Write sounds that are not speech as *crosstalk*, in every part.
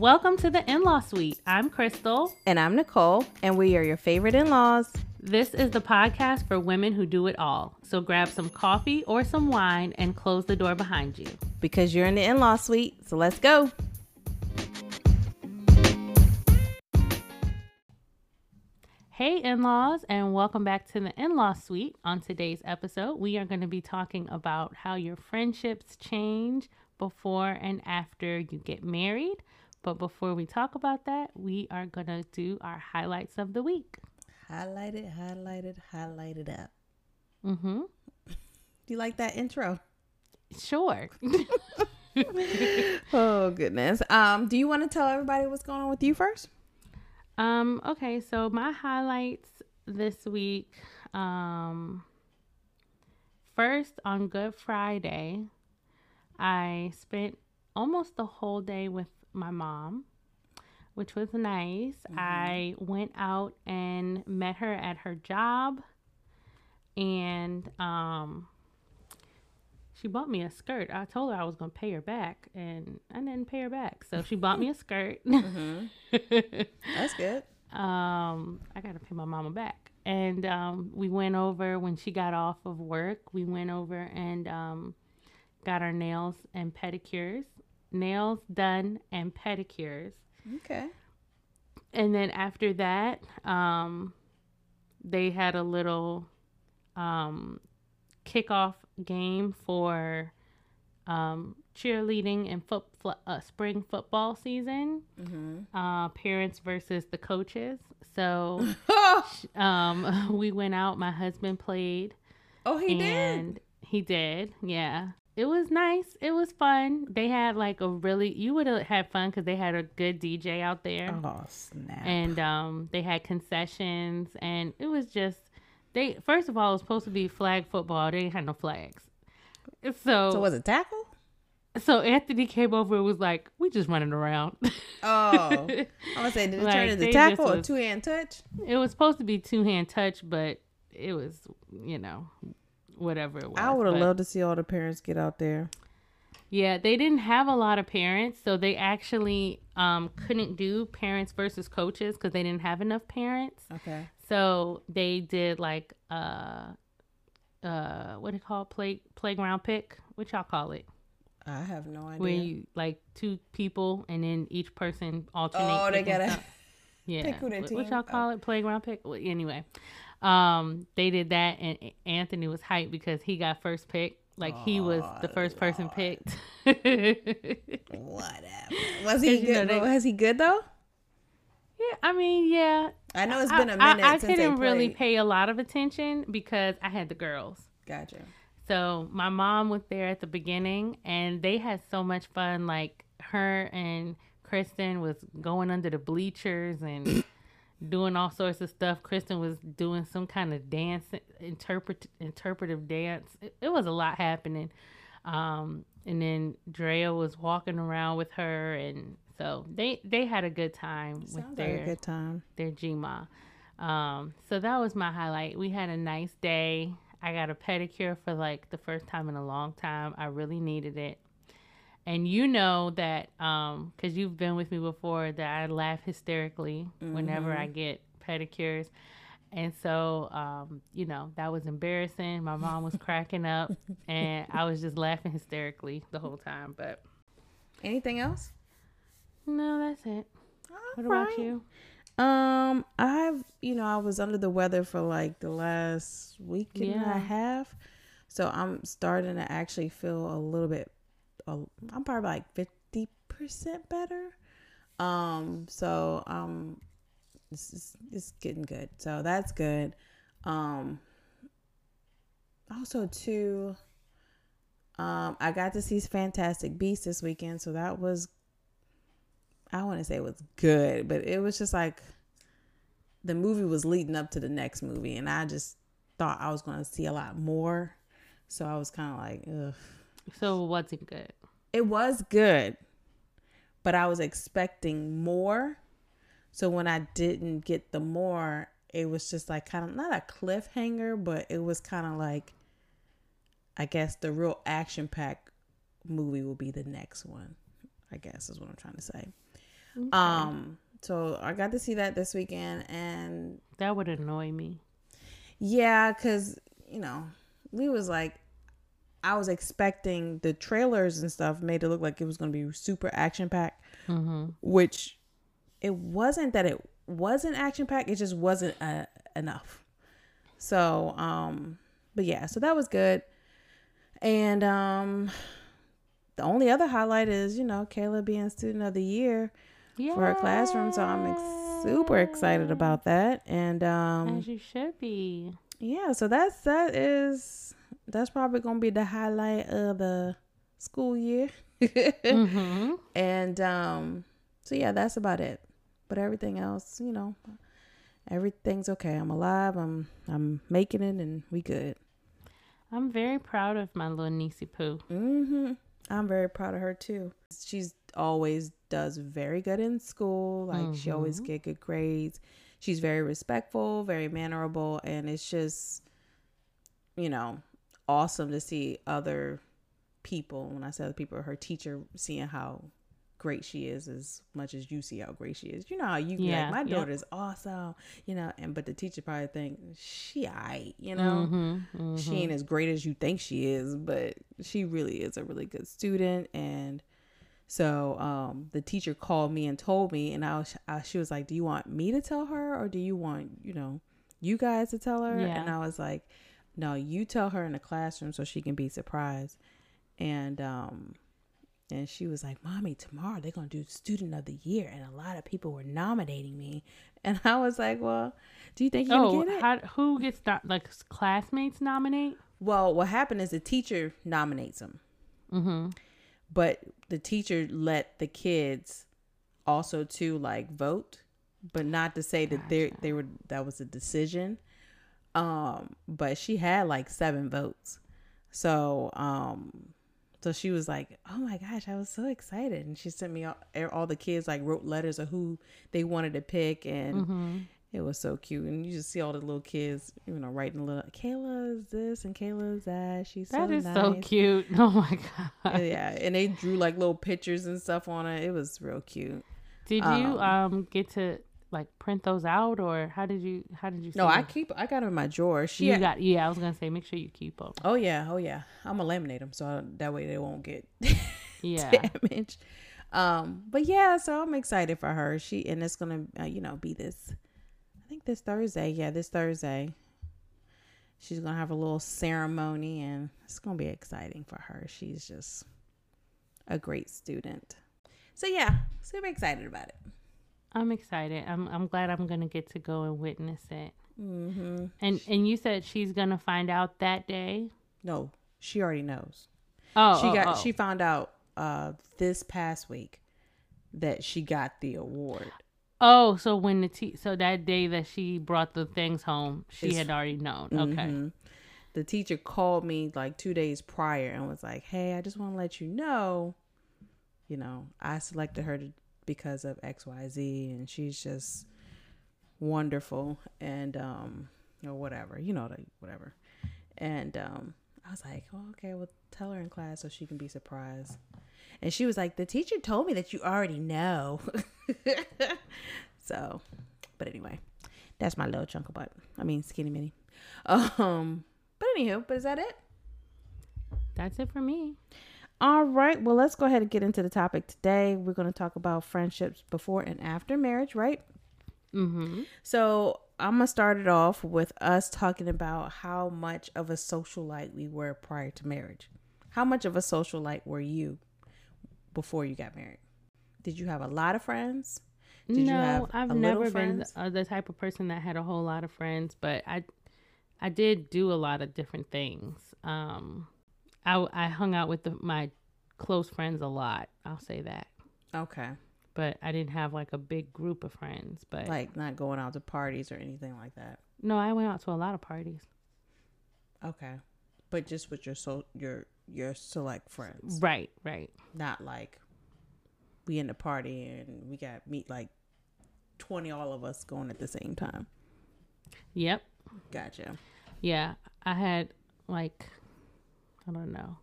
Welcome to the In Law Suite. I'm Crystal. And I'm Nicole, and we are your favorite in laws. This is the podcast for women who do it all. So grab some coffee or some wine and close the door behind you. Because you're in the in law suite, so let's go. Hey, in laws, and welcome back to the In Law Suite. On today's episode, we are going to be talking about how your friendships change before and after you get married. But before we talk about that, we are going to do our highlights of the week. Highlight it, highlight it, highlight it up. Mm-hmm. Do *laughs* you like that intro? Sure. *laughs* *laughs* oh goodness. Um, do you want to tell everybody what's going on with you first? Um, okay, so my highlights this week. Um, first, on Good Friday, I spent almost the whole day with my mom, which was nice. Mm-hmm. I went out and met her at her job, and um, she bought me a skirt. I told her I was going to pay her back, and I didn't pay her back. So she bought me a skirt. *laughs* *laughs* Mm-hmm. That's good. Um, I got to pay my mama back. And um, we went over when she got off of work. We went over and um, got our nails and pedicures, nails done and pedicures. Okay. And then after that, um, they had a little um, kickoff game for um, cheerleading and foot, uh, spring football season. Mm-hmm. Uh, parents versus the coaches. So *laughs* um, *laughs* we went out. My husband played. Oh, he did. He did. Yeah. It was nice. It was fun. They had like a really you would have had fun because they had a good DJ out there. Oh snap! And um, they had concessions, and it was just they. First of all, it was supposed to be flag football. They didn't have no flags. So, so was it tackle? So Anthony came over and was like, "We just running around." Oh, *laughs* I was say, did it like, turn into tackle or two hand touch? It was supposed to be two hand touch, but it was, you know, whatever it was. I would have loved to see all the parents get out there. Yeah, they didn't have a lot of parents, so they actually um, couldn't do parents versus coaches because they didn't have enough parents. Okay. So they did like uh, uh, what do you call it? play playground pick? What y'all call it? I have no idea. Where you like two people and then each person alternate. Oh, they gotta. Yeah. *laughs* Pick who what, what y'all call it? Playground pick. Well, anyway, um, they did that, and Anthony was hyped because he got first pick. Like oh, he was the first Lord. person picked. *laughs* Whatever. Was he good? Know, they, was he good though? Yeah, I mean, yeah. I know it's been a minute. I, I, I couldn't really pay a lot of attention because I had the girls. Gotcha. So my mom was there at the beginning, and they had so much fun. Like her and Kristen was going under the bleachers and *laughs* doing all sorts of stuff. Kristen was doing some kind of dance, interpret interpretive dance. It, it was a lot happening. Um, and then Drea was walking around with her, and so they they had a good time Sounds with their like good time. Their GMA. Um, so that was my highlight. We had a nice day. I got a pedicure for like the first time in a long time. I really needed it. And you know that um cuz you've been with me before that I laugh hysterically mm-hmm. whenever I get pedicures. And so, um, you know, that was embarrassing. My mom was cracking up, *laughs* and I was just laughing hysterically the whole time. But anything else? No, that's it. All what right. about you? Um, I've you know I was under the weather for like the last week and yeah. a half, so I'm starting to actually feel a little bit. I'm probably like fifty percent better. Um, so um, this is it's getting good. So that's good. Um, also too. Um, I got to see Fantastic Beasts this weekend, so that was I want to say it was good, but it was just like the movie was leading up to the next movie, and I just thought I was going to see a lot more. So I was kind of like, ugh. So what's it good? It was good, but I was expecting more. So when I didn't get the more, it was just like kind of not a cliffhanger, but it was kind of like, I guess the real action packed movie will be the next one. I guess is what I'm trying to say. Okay. Um, so I got to see that this weekend, and that would annoy me. Yeah, because you know we was like, I was expecting the trailers and stuff made it look like it was going to be super action packed, mm-hmm. which it wasn't. That it wasn't action packed. It just wasn't uh, enough. So, um, but yeah, so that was good. And um, the only other highlight is you know Kayla being student of the year Yay. for her classroom. So I'm ex- super excited about that. And um, as you should be. Yeah, so that's that is that's probably gonna be the highlight of the school year. mm-hmm. *laughs* And um, so yeah, that's about it. But everything else, you know, everything's okay. I'm alive. I'm I'm making it, and we good. I'm very proud of my little niecey poo. Mm-hmm. I'm very proud of her too. She's always does very good in school. Like mm-hmm. she always get good grades. She's very respectful, very mannerable, and it's just, you know, awesome to see other people. When I say other people, her teacher seeing how great she is as much as you see how great she is. You know how you yeah, like my daughter is awesome, you know, and but the teacher probably think she I, you know. Mm-hmm, mm-hmm. She ain't as great as you think she is, but she really is a really good student and so um, the teacher called me and told me, and I was, I, she was like, "Do you want me to tell her, or do you want you know you guys to tell her?" Yeah. And I was like, "No, you tell her in the classroom so she can be surprised." And um, and she was like, "Mommy, tomorrow they're gonna do Student of the Year, and a lot of people were nominating me." *laughs* And I was like, "Well, do you think you're oh, get it? How, who gets not like classmates nominate?" Well, what happened is the teacher nominates them. Mm-hmm. But the teacher let the kids also to like vote, but not to say that they they were that was a decision. Um, but she had like seven votes. So, um, so she was like, "Oh my gosh, I was so excited!" And she sent me all, all the kids like wrote letters of who they wanted to pick, and mm-hmm. It was so cute, and you just see all the little kids, you know, writing a little. Kayla is this and Kayla is that. She's that so is nice. so cute. *laughs* Oh my god! Yeah, and they drew like little pictures and stuff on it. It was real cute. Did um, you um get to like print those out, or how did you how did you? No, I keep. I got them in my drawer. She you had, got. Yeah, I was gonna say make sure you keep them. Oh yeah, oh yeah. I'm gonna laminate them so I, that way they won't get *laughs* yeah damaged. Um, but yeah, so I'm excited for her. She and it's gonna uh, you know be this i think this Thursday. Yeah, this Thursday. She's gonna have a little ceremony, and it's gonna be exciting for her. She's just a great student. So yeah, super excited about it. I'm excited. I'm I'm glad I'm gonna get to go and witness it. Mm-hmm. And and you said she's gonna find out that day. No, she already knows. Oh, she oh, got oh. she found out uh this past week that she got the award. Oh, so when the t- so that day that she brought the things home, she it's, had already known. Okay. Mm-hmm. The teacher called me like two days prior and was like, "Hey, I just want to let you know, you know, I selected her to, because of X, Y, Z, and she's just wonderful, and um, or whatever, you know, whatever." And um, I was like, "Well, okay, well, tell her in class so she can be surprised." And she was like, The teacher told me that you already know. *laughs* so, but anyway, that's my little chunk of butt. I mean, skinny mini. Um, but anywho, but is that it? That's it for me. All right. Well, let's go ahead and get into the topic today. We're going to talk about friendships before and after marriage, right? Mm-hmm. So I'm gonna start it off with us talking about how much of a socialite we were prior to marriage. How much of a socialite were you before you got married? Did you have a lot of friends? Did no, I've never been the type of person that had a whole lot of friends, but I, I did do a lot of different things. Um, I I hung out with the, my close friends a lot. I'll say that. Okay. But I didn't have like a big group of friends. But like not going out to parties or anything like that. No, I went out to a lot of parties. Okay, but just with your so your your select friends. Right, right. Not like we in the party and we got meet like 20 all of us going at the same time. Yep. Gotcha. Yeah, I had like I don't know.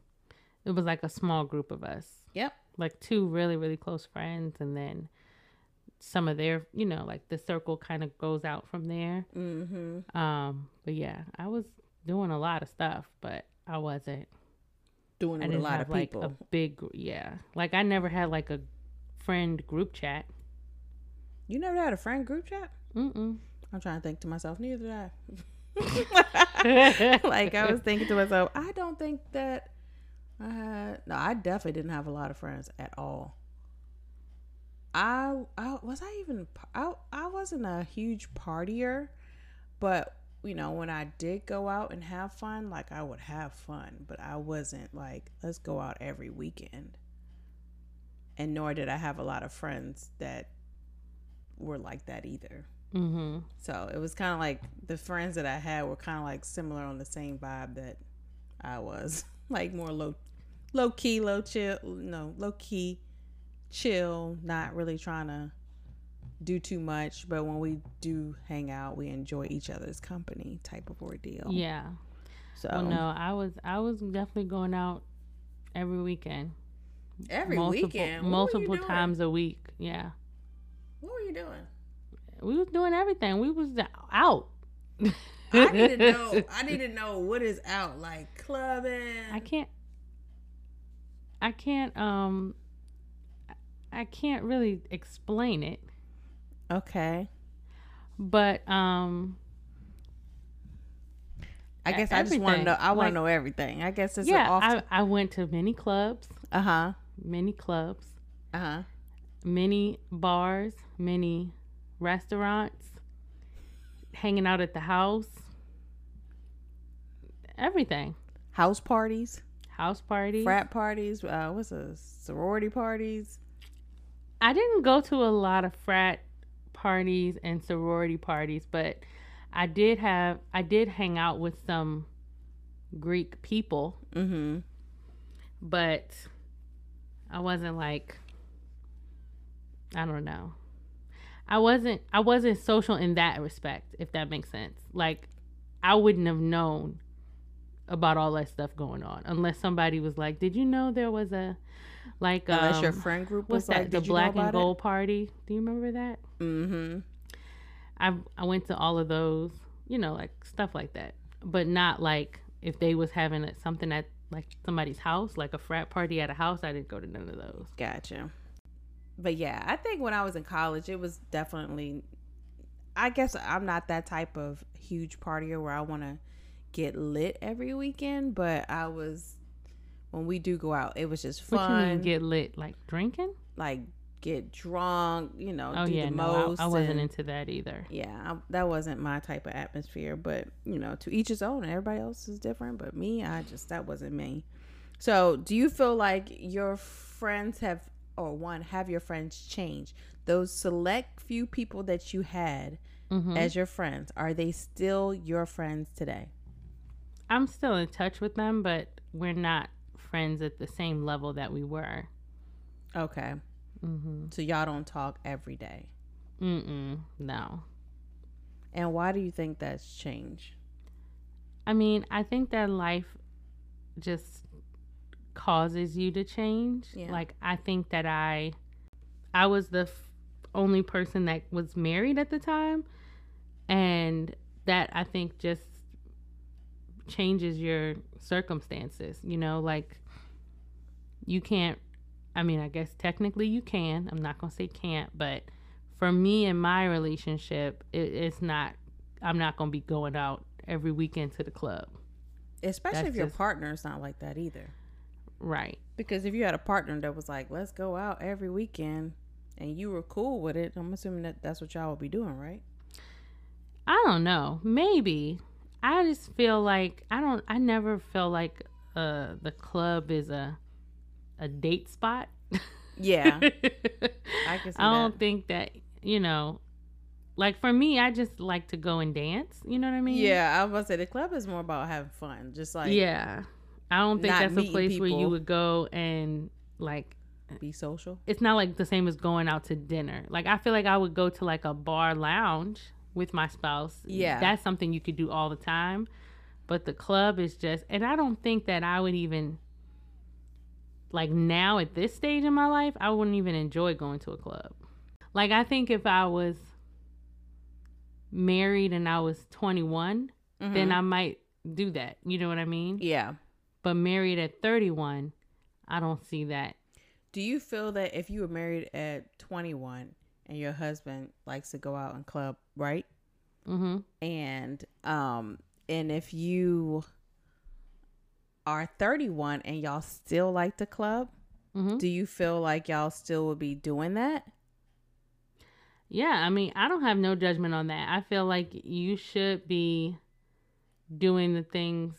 It was like a small group of us. Yep. Like two really really close friends and then some of their, you know, like the circle kind of goes out from there. Mm-hmm. Um, but yeah, I was doing a lot of stuff, but I wasn't doing it with a lot of people. Like a big, yeah. Like I never had like a friend group chat. You never had a friend group chat? Mm-mm. I'm trying to think to myself. Neither did I. *laughs* *laughs* *laughs* like I was thinking to myself, I don't think that I had. No, I definitely didn't have a lot of friends at all. I, I was I even I, I wasn't a huge partier, but you know when I did go out and have fun, like I would have fun, but I wasn't like let's go out every weekend. And nor did I have a lot of friends that were like that either. Mm-hmm. So it was kind of like the friends that I had were kind of like similar on the same vibe that I was, *laughs* like more low, low key, low chill, no, low key, chill, not really trying to do too much. But when we do hang out, we enjoy each other's company, type of ordeal. Yeah. So well, no, I was I was definitely going out every weekend. Every multiple, weekend, multiple times a week. Yeah. What were you doing? We was doing everything. We was out. I need to *laughs* know. I need to know what is out like clubbing. I can't. I can't. Um. I can't really explain it. Okay. But um. I guess everything. I just want to know. I want to like, know everything. I guess it's yeah. I I went to many clubs. Uh huh. Many clubs. Uh huh. Many bars. Many restaurants, hanging out at the house, everything. House parties, house parties, frat parties. Uh, what's a sorority parties? I didn't go to a lot of frat parties and sorority parties, but I did have I did hang out with some Greek people. Mm-hmm. But I wasn't like I don't know. I wasn't I wasn't social in that respect, if that makes sense. Like I wouldn't have known about all that stuff going on unless somebody was like, "Did you know there was a like unless um, your friend group was what's like, that? The Black and Gold it? Party? Do you remember that? Mm-hmm. I I went to all of those, you know, like stuff like that, but not like if they was having something at like somebody's house, like a frat party at a house. I didn't go to none of those. Gotcha but yeah, I think when I was in college, it was definitely. I guess I'm not that type of huge partier where I want to get lit every weekend, but I was when we do go out, it was just fun. What you mean get lit? Like drinking? Like get drunk, you know, oh, do yeah, the no, most. I, I wasn't and, into that either. Yeah, I, that wasn't my type of atmosphere, but you know, to each his own. And Everybody else is different, but me, I just that wasn't me. So, do you feel like your friends have or one, have your friends change. Those select few people that you had mm-hmm. as your friends, are they still your friends today? I'm still in touch with them, but we're not friends at the same level that we were. Okay. Mm-hmm. So y'all don't talk every day. Mm-mm. No. And why do you think that's changed? I mean, I think that life just causes you to change. Yeah. Like I think that I I was the f- only person that was married at the time and that I think just changes your circumstances, you know, like you can't I mean, I guess technically you can. I'm not going to say can't, but for me and my relationship, it, it's not I'm not going to be going out every weekend to the club. Especially That's if your partner's not like that either. Right. Because if you had a partner that was like, let's go out every weekend and you were cool with it, I'm assuming that that's what y'all would be doing, right? I don't know. Maybe. I just feel like I don't I never feel like uh the club is a a date spot. Yeah. *laughs* I can I don't that. think that, you know, like for me, I just like to go and dance. You know what I mean? Yeah, I was gonna say the club is more about having fun. Just like yeah, I don't think that's a place people. where you would go and like be social. It's not like the same as going out to dinner. Like I feel like I would go to like a bar lounge with my spouse. Yeah. That's something you could do all the time. But the club is just and I don't think that I would even like now at this stage in my life, I wouldn't even enjoy going to a club. Like I think if I was married and I was 21, mm-hmm. then I might do that. You know what I mean? Yeah. But married at 31, I don't see that. Do you feel that if you were married at 21 and your husband likes to go out and club, right? Mm-hmm. And um, and if you are 31 and y'all still like the club, mm-hmm. do you feel like y'all still would be doing that? Yeah, I mean, I don't have no judgment on that. I feel like you should be doing the things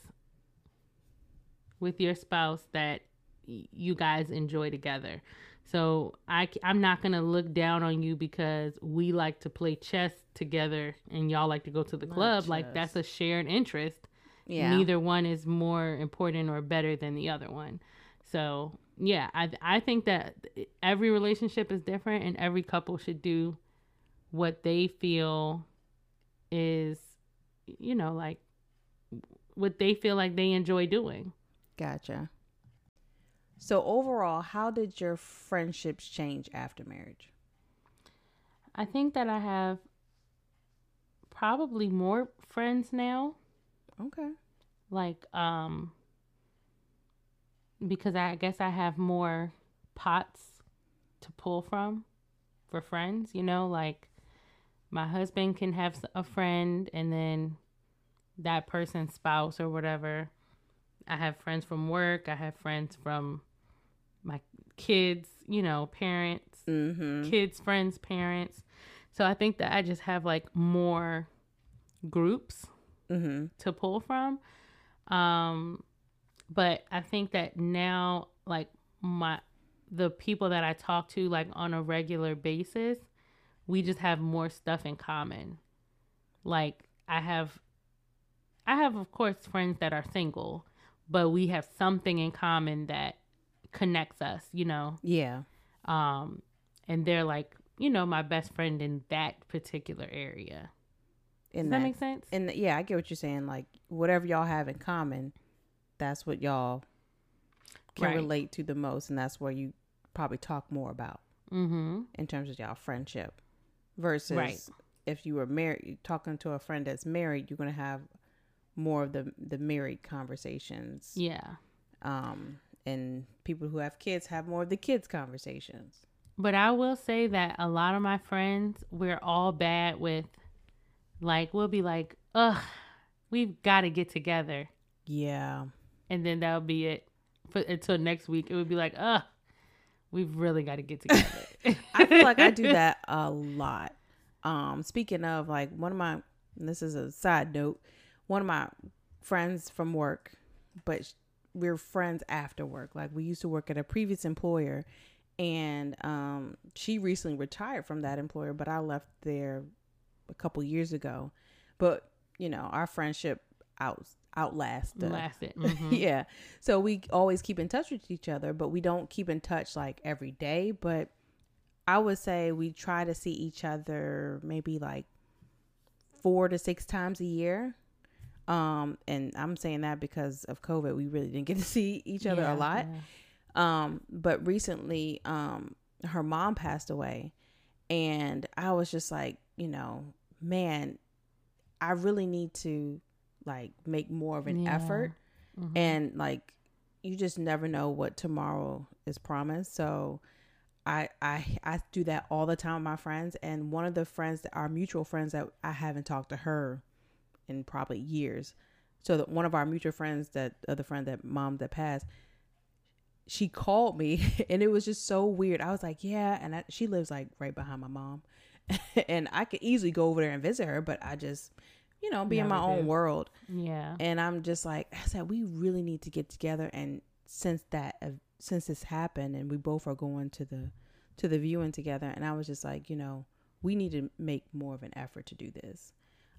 with your spouse that you guys enjoy together. So I I'm not gonna look down on you because we like to play chess together and y'all like to go to the club. Like that's a shared interest. Yeah. Neither one is more important or better than the other one. So yeah, I I think that every relationship is different and every couple should do what they feel is you know like what they feel like they enjoy doing. Gotcha. So overall, how did your friendships change after marriage? I think that I have probably more friends now. Okay. Like um because I guess I have more pots to pull from for friends, you know, like my husband can have a friend and then that person's spouse or whatever. I have friends from work, I have friends from my kids, you know, parents, mm-hmm. kids, friends, parents. So I think that I just have like more groups mm-hmm. to pull from. Um, but I think that now, like my the people that I talk to like on a regular basis, we just have more stuff in common. Like I have I have of course friends that are single, but we have something in common that connects us, you know. Yeah. Um and they're like, you know, my best friend in that particular area. In Does that, that make sense? And yeah, I get what you're saying. Like whatever y'all have in common, that's what y'all can right. relate to the most, and that's where you probably talk more about mm-hmm. in terms of y'all friendship. Versus right. if you were married, talking to a friend that's married, you're gonna have more of the the married conversations. Yeah. Um, and people who have kids have more of the kids conversations. But I will say that a lot of my friends, we're all bad with, like, we'll be like, ugh, we've got to get together. Yeah. And then that'll be it for until next week. It would be like, ugh, we've really got to get together. *laughs* I feel like I do that a lot. Um, speaking of, like, one of my, this is a side note, one of my friends from work, but we're friends after work. Like we used to work at a previous employer and um, she recently retired from that employer, but I left there a couple years ago. But, you know, our friendship out outlast uh, lasted. *laughs* Mm-hmm. yeah. So we always keep in touch with each other, but we don't keep in touch like every day, but I would say we try to see each other maybe like 4 to 6 times a year. Um, and I'm saying that because of COVID, we really didn't get to *laughs* see each other yeah, a lot. Yeah. Um, but recently, um, her mom passed away, and I was just like, you know, man, I really need to like make more of an yeah. effort, mm-hmm. and like, you just never know what tomorrow is promised. So, I, I I do that all the time with my friends and one of the friends that our mutual friends that I haven't talked to her in probably years. So that one of our mutual friends, that other friend that mom that passed, she called me *laughs* and it was just so weird. I was like, yeah, and I, she lives like right behind my mom, *laughs* and I could easily go over there and visit her, but I just, you know, be Never in my did. own world. Yeah. And I'm just like, I said, we really need to get together. And since that, uh, since this happened, and we both are going to the, to the viewing together, and I was just like, you know, we need to make more of an effort to do this.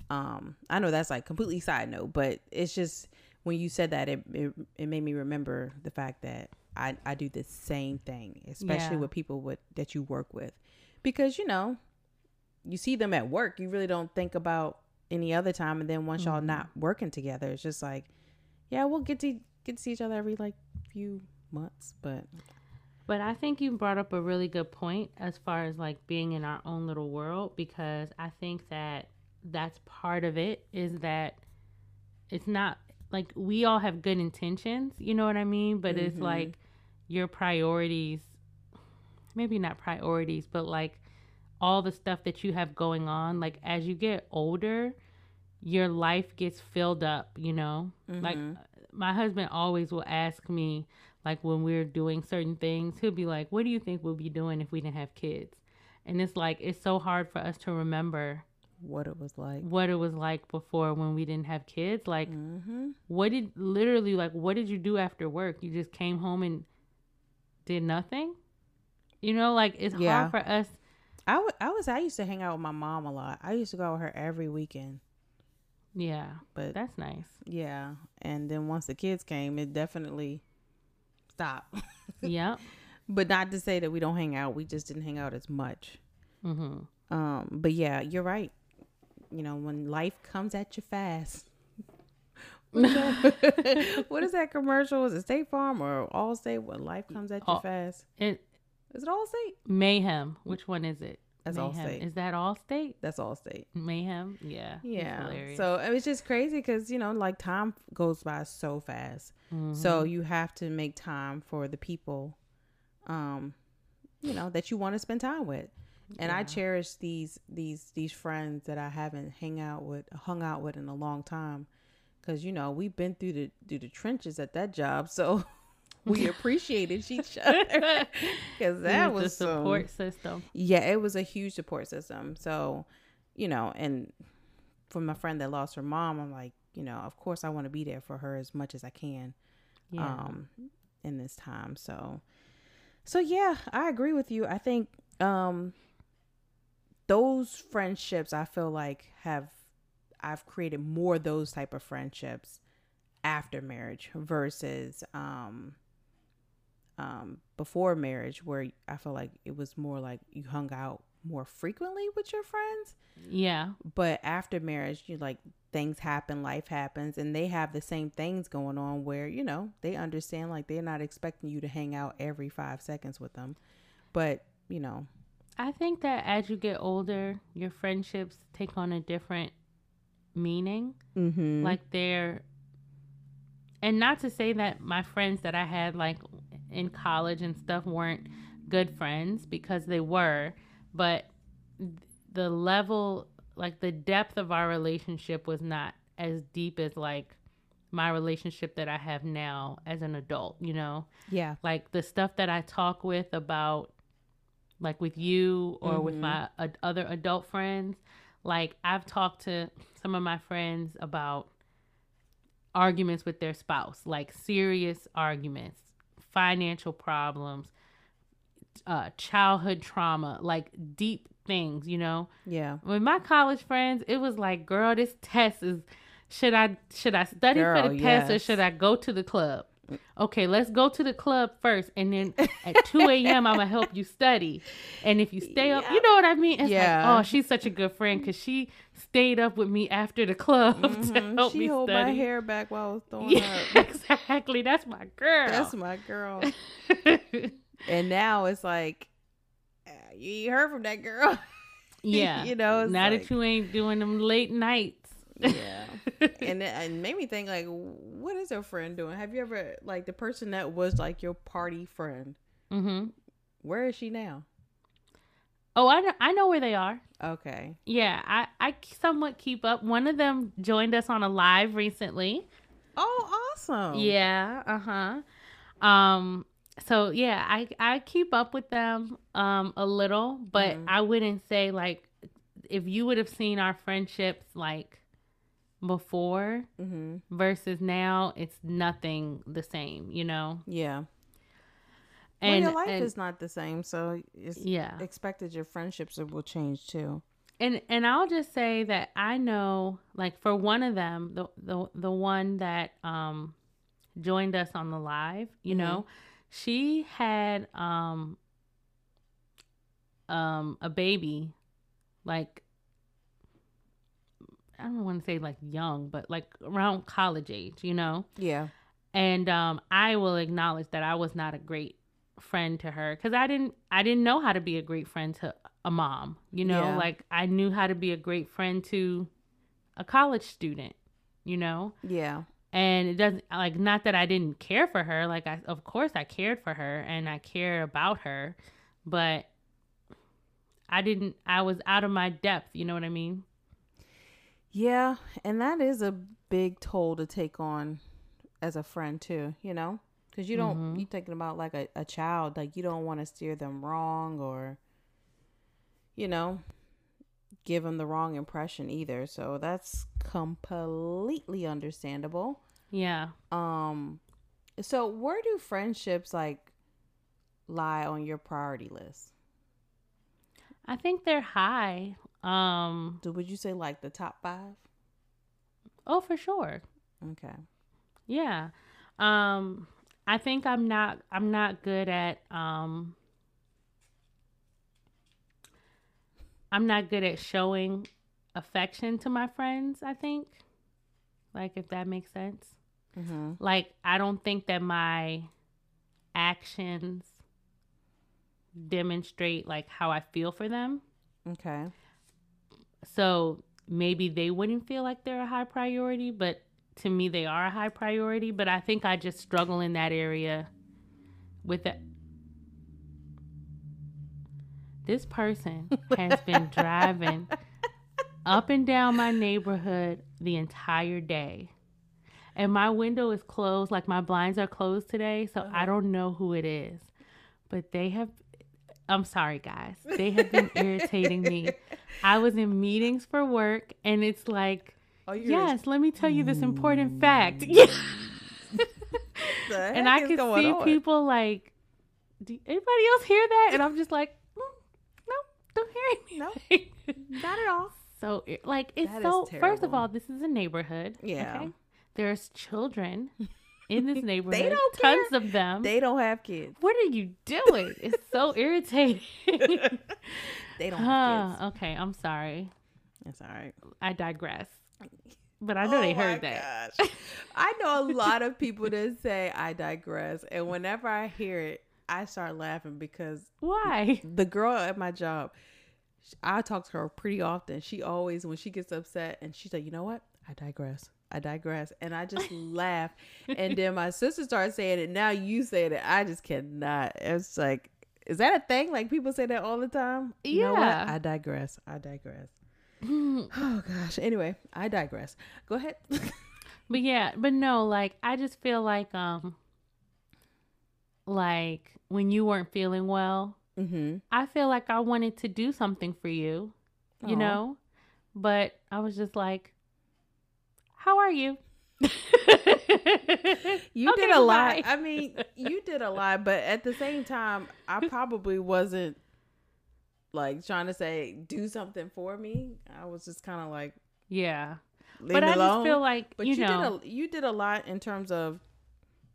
Um, I know that's like completely side note, but it's just when you said that, it it, it made me remember the fact that I I do the same thing, especially yeah. with people with that you work with, because you know, you see them at work, you really don't think about any other time, and then once mm-hmm. y'all not working together, it's just like, yeah, we'll get to get to see each other every like few months, but But I think you brought up a really good point as far as like being in our own little world because I think that that's part of it is that it's not like we all have good intentions, you know what I mean? But mm-hmm. it's like your priorities, maybe not priorities, but like all the stuff that you have going on, like as you get older, your life gets filled up, you know? Mm-hmm. Like my husband always will ask me, like when we're doing certain things, he'll be like, What do you think we'll be doing if we didn't have kids? And it's like, it's so hard for us to remember what it was like. what it was like before when we didn't have kids like mm-hmm. what did literally like what did you do after work? You just came home and did nothing? You know like it's yeah. hard for us I, w- I was i used to hang out with my mom a lot. I used to go out with her every weekend. Yeah but that's nice. Yeah and then once the kids came it definitely stopped. *laughs* Yeah but not to say that we don't hang out. We just didn't hang out as much. Mm-hmm. um but yeah you're right you know, when life comes at you fast. *laughs* *laughs* what is that commercial? Is it State Farm or Allstate? When life comes at you oh, fast, it is it Allstate? Mayhem. Which one is it? That's Mayhem. Allstate. Is that Allstate? That's Allstate. Mayhem. Yeah. Yeah. So it was just crazy because you know, like time goes by so fast. Mm-hmm. So you have to make time for the people, um, you know, that you want to spend time with and yeah. I cherish these these these friends that I haven't hang out with hung out with in a long time. Because you know we've been through the through the trenches at that job so *laughs* we *laughs* appreciated each other. *laughs* Because that was the support some, system. Yeah it was a huge support system. So you know and for my friend that lost her mom I'm like you know of course I want to be there for her as much as I can yeah. um in this time. So so yeah I agree with you. I think um those friendships I feel like have I've created more those type of friendships after marriage versus um um before marriage where I feel like it was more like you hung out more frequently with your friends. Yeah. But after marriage, you like things happen, life happens, and they have the same things going on where, you know, they understand like they're not expecting you to hang out every five seconds with them. But, you know, I think that as you get older, your friendships take on a different meaning. Mm-hmm. Like they're, and not to say that my friends that I had like in college and stuff weren't good friends because they were, but the level, like the depth of our relationship was not as deep as like my relationship that I have now as an adult, you know? Yeah. Like the stuff that I talk with about like with you or mm-hmm. with my other adult friends. Like I've talked to some of my friends about arguments with their spouse, like serious arguments, financial problems, uh, childhood trauma, like deep things, you know? Yeah. With my college friends, it was like, girl, this test is should I should I study girl, for the test or should I go to the club? Okay, let's go to the club first, and then at 2 *laughs* a.m. I'm gonna help you study. And if you stay up, you know what I mean? It's yeah. Like, oh, she's such a good friend because she stayed up with me after the club *laughs* mm-hmm. to help she me hold study. my hair back while I was *laughs* throwing yeah, up. Exactly. That's my girl. That's my girl. and now it's like uh, you heard from that girl. Yeah. you know, now like, that you ain't doing them late nights. Yeah. *laughs* and it, and made me think like, what is her friend doing? Have you ever like the person that was like your party friend? Mm-hmm. Where is she now? Oh, I know, I know where they are. Okay. Yeah, I I somewhat keep up. One of them joined us on a live recently. Oh, awesome. Yeah. Uh huh. Um. So yeah, I I keep up with them um a little, but mm-hmm. I wouldn't say like if you would have seen our friendships like before mm-hmm. versus now, it's nothing the same, you know? Yeah. And well, your life and, is not the same, so it's yeah. expected your friendships will change too. And and I'll just say that I know, like for one of them, the the the one that um joined us on the live, you mm-hmm. know, she had um um a baby like I don't want to say like young, but like around college age, you know? Yeah. And um, I will acknowledge that I was not a great friend to her cuz I didn't I didn't know how to be a great friend to a mom. You know, yeah. like I knew how to be a great friend to a college student, you know? Yeah. And it doesn't like not that I didn't care for her, like I of course I cared for her and I care about her, but I didn't I was out of my depth, you know what I mean? Yeah, and that is a big toll to take on as a friend too, you know? Cuz you don't mm-hmm. you thinking about like a, a child, like you don't want to steer them wrong or you know, give them the wrong impression either. So that's completely understandable. Yeah. Um so where do friendships like lie on your priority list? I think they're high. Um so would you say like the top 5? Oh, for sure. Okay. Yeah. Um I think I'm not I'm not good at um I'm not good at showing affection to my friends, I think. Like, if that makes sense. Mm-hmm. Like, I don't think that my actions demonstrate like how I feel for them. Okay. So maybe they wouldn't feel like they're a high priority, but to me they are a high priority. But I think I just struggle in that area with it. This person *laughs* has been driving up and down my neighborhood the entire day. And my window is closed, like my blinds are closed today, so uh-huh. I don't know who it is. But they have I'm sorry, guys. They have been *laughs* irritating me. I was in meetings for work, and it's like, oh, yes, let me tell you this important fact. Mm. *laughs* and I can see on? people like, do anybody else hear that? And I'm just like, mm, nope, don't hear anything. No, not at *laughs* all. So, like, it's that so. First of all, this is a neighborhood. Yeah. Okay? There's children in this neighborhood. they don't tons care. of them. They don't have kids. What are you doing? it's so *laughs* irritating. they don't have kids. Okay, I'm sorry. That's all right. I digress. But I oh know oh they heard that. I know a lot of people that say I digress, and whenever I hear it, I start laughing because why? The girl at my job, I talk to her pretty often. She always, when she gets upset, and she's like, you know what? I digress. I digress. And I just laugh. And then my sister starts saying it. Now you say it. I just cannot. It's like, is that a thing? Like people say that all the time? You yeah. I digress. I digress. oh gosh. Anyway, I digress. Go ahead. *laughs* but yeah, but no, like I just feel like um like when you weren't feeling well, mm-hmm. I feel like I wanted to do something for you, you Aww. know, but I was just like, "How are you?" *laughs* you okay, did a lot. I mean, you did a lot, but at the same time, I probably wasn't like trying to say do something for me. I was just kind of like, yeah. but I alone. just feel like but you, you know, did a, you did a lot in terms of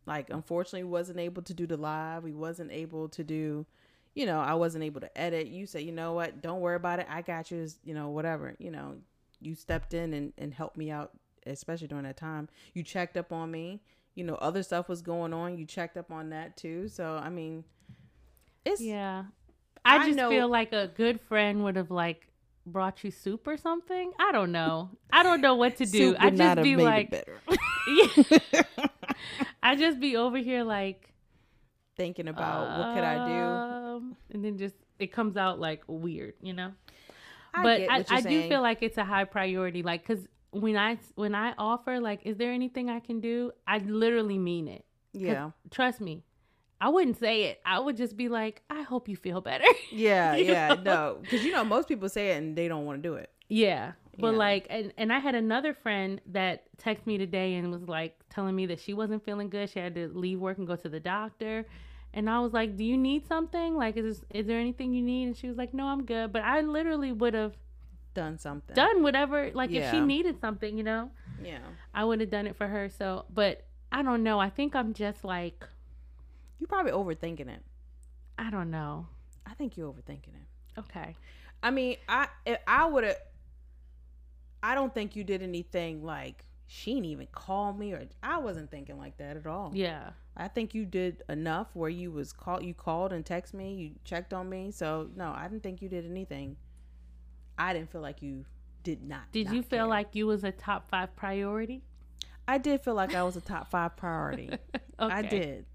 like, unfortunately, wasn't able to do the live. We wasn't able to do, you know, I wasn't able to edit. You said, you know what? Don't worry about it. I got you. You know, whatever. You know, you stepped in and, and helped me out, especially during that time. You checked up on me. You know, other stuff was going on. You checked up on that too. So, I mean, it's. Yeah. I, I just know, feel like a good friend would have, like, brought you soup or something. I don't know. I don't know what to do. I just be like, yeah. *laughs* I just be over here like thinking about um, what could I do, um, and then just it comes out like weird, you know. I but I, I do feel like it's a high priority, like because when I when I offer like, is there anything I can do? I literally mean it. Yeah, trust me. I wouldn't say it. I would just be like, I hope you feel better. *laughs* Yeah, yeah, know? no, because you know most people say it and they don't want to do it. Yeah, but yeah. like, and and I had another friend that texted me today and was like telling me that she wasn't feeling good. She had to leave work and go to the doctor. And I was like, "Do you need something? Like, is this, is there anything you need?" And she was like, "No, I'm good." But I literally would have done something, done whatever. Like, yeah. if she needed something, you know, yeah, I would have done it for her. So, but I don't know. I think I'm just like, you probably overthinking it. I don't know. I think you're overthinking it. Okay. I mean, I if I would have I don't think you did anything like she didn't even call me or I wasn't thinking like that at all. Yeah. I think you did enough where you was called you called and text me, you checked on me. So no, I didn't think you did anything. I didn't feel like you did not. Did not you feel care. like you was a top five priority? I did feel like I was a top five priority. *laughs* I did.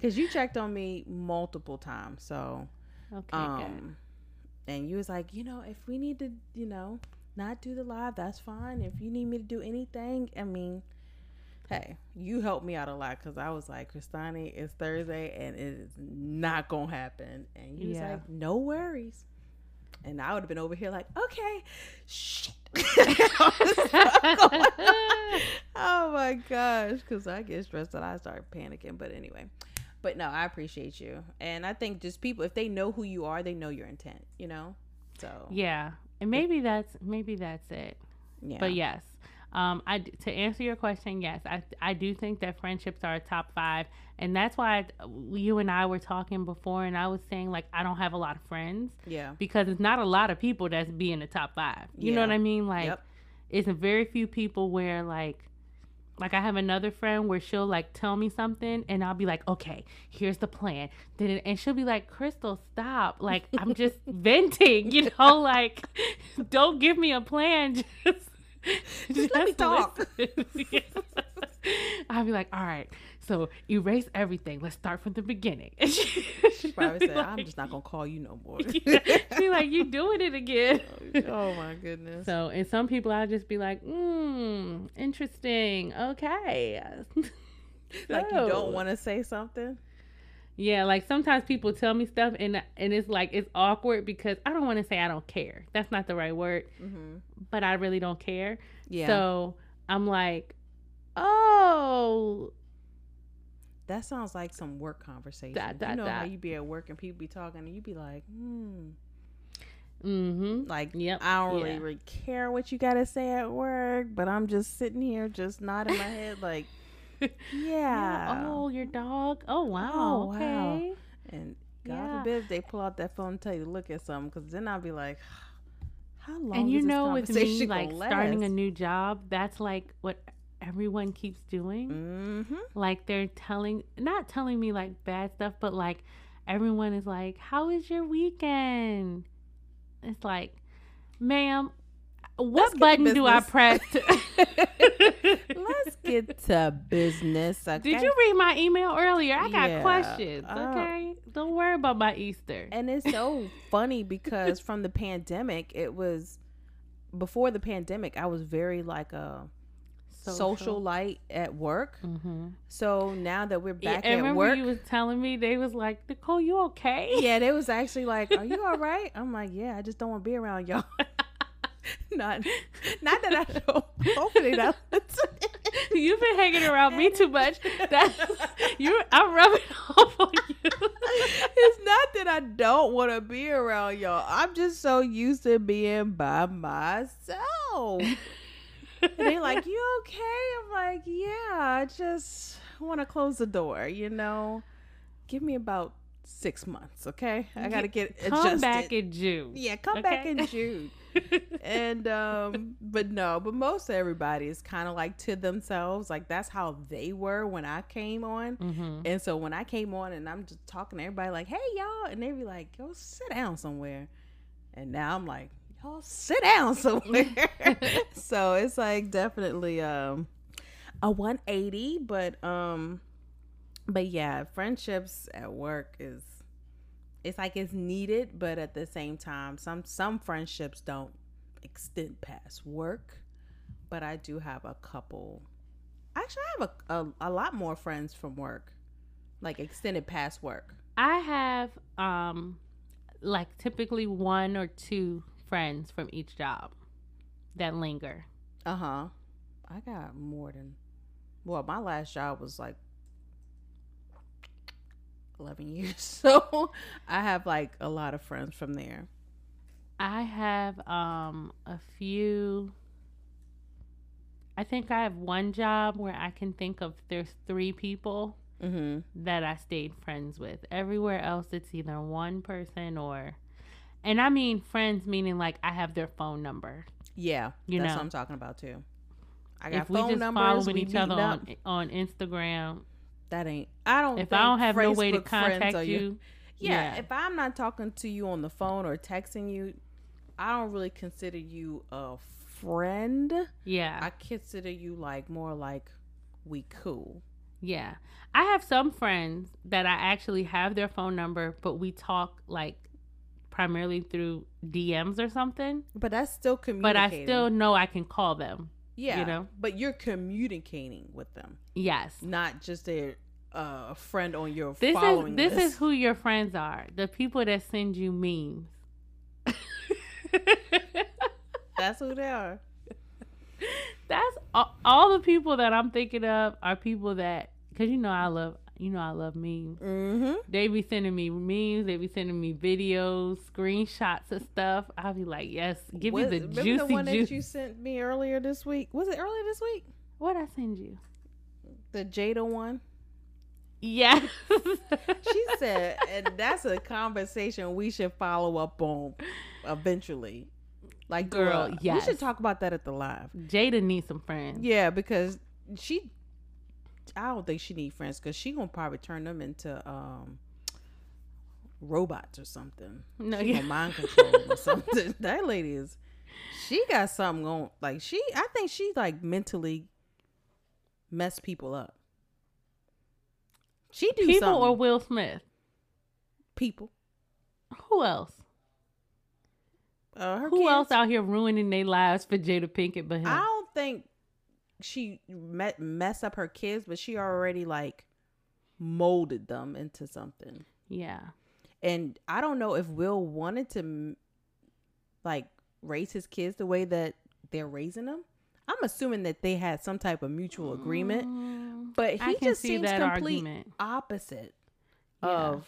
Cause you checked on me multiple times. So Okay, good. um and you was like, you know, if we need to, you know, not do the live, that's fine. If you need me to do anything, I mean, hey, you helped me out a lot because I was like, Kristani, it's Thursday and it is not gonna happen. And you was like, no worries. And I would have been over here like, okay, shit. *laughs* oh my gosh, because I get stressed and I start panicking. But anyway, but no, I appreciate you, and I think just people, if they know who you are, they know your intent. You know, so yeah, and maybe that's maybe that's it. yeah, But yes, um, I to answer your question, yes, I I do think that friendships are a top five, and that's why I, you and I were talking before, and I was saying like I don't have a lot of friends yeah, because it's not a lot of people that's be in the top five. You know what I mean? Like Yep. it's a very few people where like. Like I have another friend where she'll like tell me something and I'll be like, okay, here's the plan. Then and she'll be like, Crystal, stop. Like I'm just *laughs* venting, you know, like don't give me a plan. *laughs* Just, Just let me talk. *laughs* listen. *laughs* I'll be like, all right, so erase everything. Let's start from the beginning. And *laughs* she, She probably said, "I'm just not gonna call you no more." *laughs* She like, you doing it again. oh my goodness. So, and some people I'll just be like, hmm, interesting. Okay. like you don't want to say something. Yeah, like sometimes people tell me stuff and and it's like it's awkward because I don't want to say I don't care. That's not the right word, Mm-hmm. but I really don't care. Yeah, So I'm like, oh, that sounds like some work conversation. Dot, dot, you know how you be at work and people be talking and you be like, hmm. mm-hmm. Like, Yep, I don't really, yeah. really care what you got to say at work, but I'm just sitting here, just nodding my head, like, *laughs* yeah. Yeah. Oh, your dog. Oh wow. Oh, wow. And God Yeah. forbid if they pull out that phone and tell you to look at something, because then I'll be like, *sighs* how long? And you is this know, with me, like gonna starting a new job, that's like what everyone keeps doing. Mhm. Like they're telling, not telling me like bad stuff, but like everyone is like, "How was your weekend?" It's like, ma'am, what button do I press? to- *laughs* Let's get to business. *laughs* Okay? Did you read my email earlier? I got Yeah. questions. Oh. Okay, don't worry about my Easter. And it's so *laughs* funny because from the pandemic, it was before the pandemic. I was very like a social, light at work. Mm-hmm. So now that we're back I at work, you was telling me they was like, Nicole, you okay? *laughs* yeah, they was actually like, "Are you all *laughs* right?" I'm like, "Yeah, I just don't want to be around y'all." *laughs* not, not that I don't. Hopefully not. You've been hanging around me too much. That's you. I'm rubbing off on you. it's not that I don't want to be around y'all. I'm just so used to being by myself. And they're like, *laughs* "You okay?" I'm like, "Yeah, I just want to close the door." You know, give me about six months, okay? I got to get Come adjusted. back in June. yeah, come back in June. *laughs* and um, but no, but most everybody is kind of like to themselves. Like that's how they were when I came on. mm-hmm. And so when I came on and I'm just talking to everybody like, "Hey y'all," and they be like, "Go sit down somewhere," and now I'm like, "Y'all sit down somewhere." *laughs* so it's like definitely um a 180, but um, but yeah, friendships at work is it's like it's needed, but at the same time, some some friendships don't extend past work. But I do have a couple. Actually, I have a, a, a lot more friends from work, like extended past work. I have um, like typically one or two friends from each job that linger. Uh huh. I got more than. Well, my last job was like 11 years. *laughs* So I have like a lot of friends from there. I have um a few. I think I have one job where I can think of there's three people Mm-hmm. that I stayed friends with. Everywhere else, it's either one person or, and I mean friends meaning like I have their phone number. Yeah. You that's know. what I'm talking about too. I got if we phone just numbers. following we each other up. on on Instagram, that ain't. I don't. If I don't have no way to contact you, yeah, yeah. If I'm not talking to you on the phone or texting you, I don't really consider you a friend. Yeah, I consider you like more like we cool. Yeah. I have some friends that I actually have their phone number, but we talk like primarily through DMs or something. But that's still communicating. But I still know I can call them. Yeah. You know? But you're communicating with them. Yes. Not just a uh, friend on your this following is this list. is who your friends are. The people that send you memes. *laughs* that's who they are. That's all, all, the people that I'm thinking of are people that because you know I love you know I love memes. Mm-hmm. They be sending me memes. They be sending me videos, screenshots of stuff. I'll be like, yes, give what, me the juicy the one juice. that you sent me earlier this week. Was it earlier this week? What I send you? The Jada one. Yeah. she *laughs* said, and that's a conversation we should follow up on eventually. Like, girl, yeah, we should talk about that at the live. Jada needs some friends. Yeah, because she, I don't think she needs friends because she gonna probably turn them into um robots or something. No, she yeah, mind control or *laughs* something. *laughs* That lady is, she got something going. Like she, I think she like mentally mess people up. She do people something. or Will Smith. People. Who else? Uh, Who kids, else out here ruining their lives for Jada Pinkett but him? I don't think she met mess up her kids, but she already like molded them into something. Yeah. And I don't know if Will wanted to like raise his kids the way that they're raising them. I'm assuming that they had some type of mutual agreement, mm, but he just seems complete argument. opposite yeah. of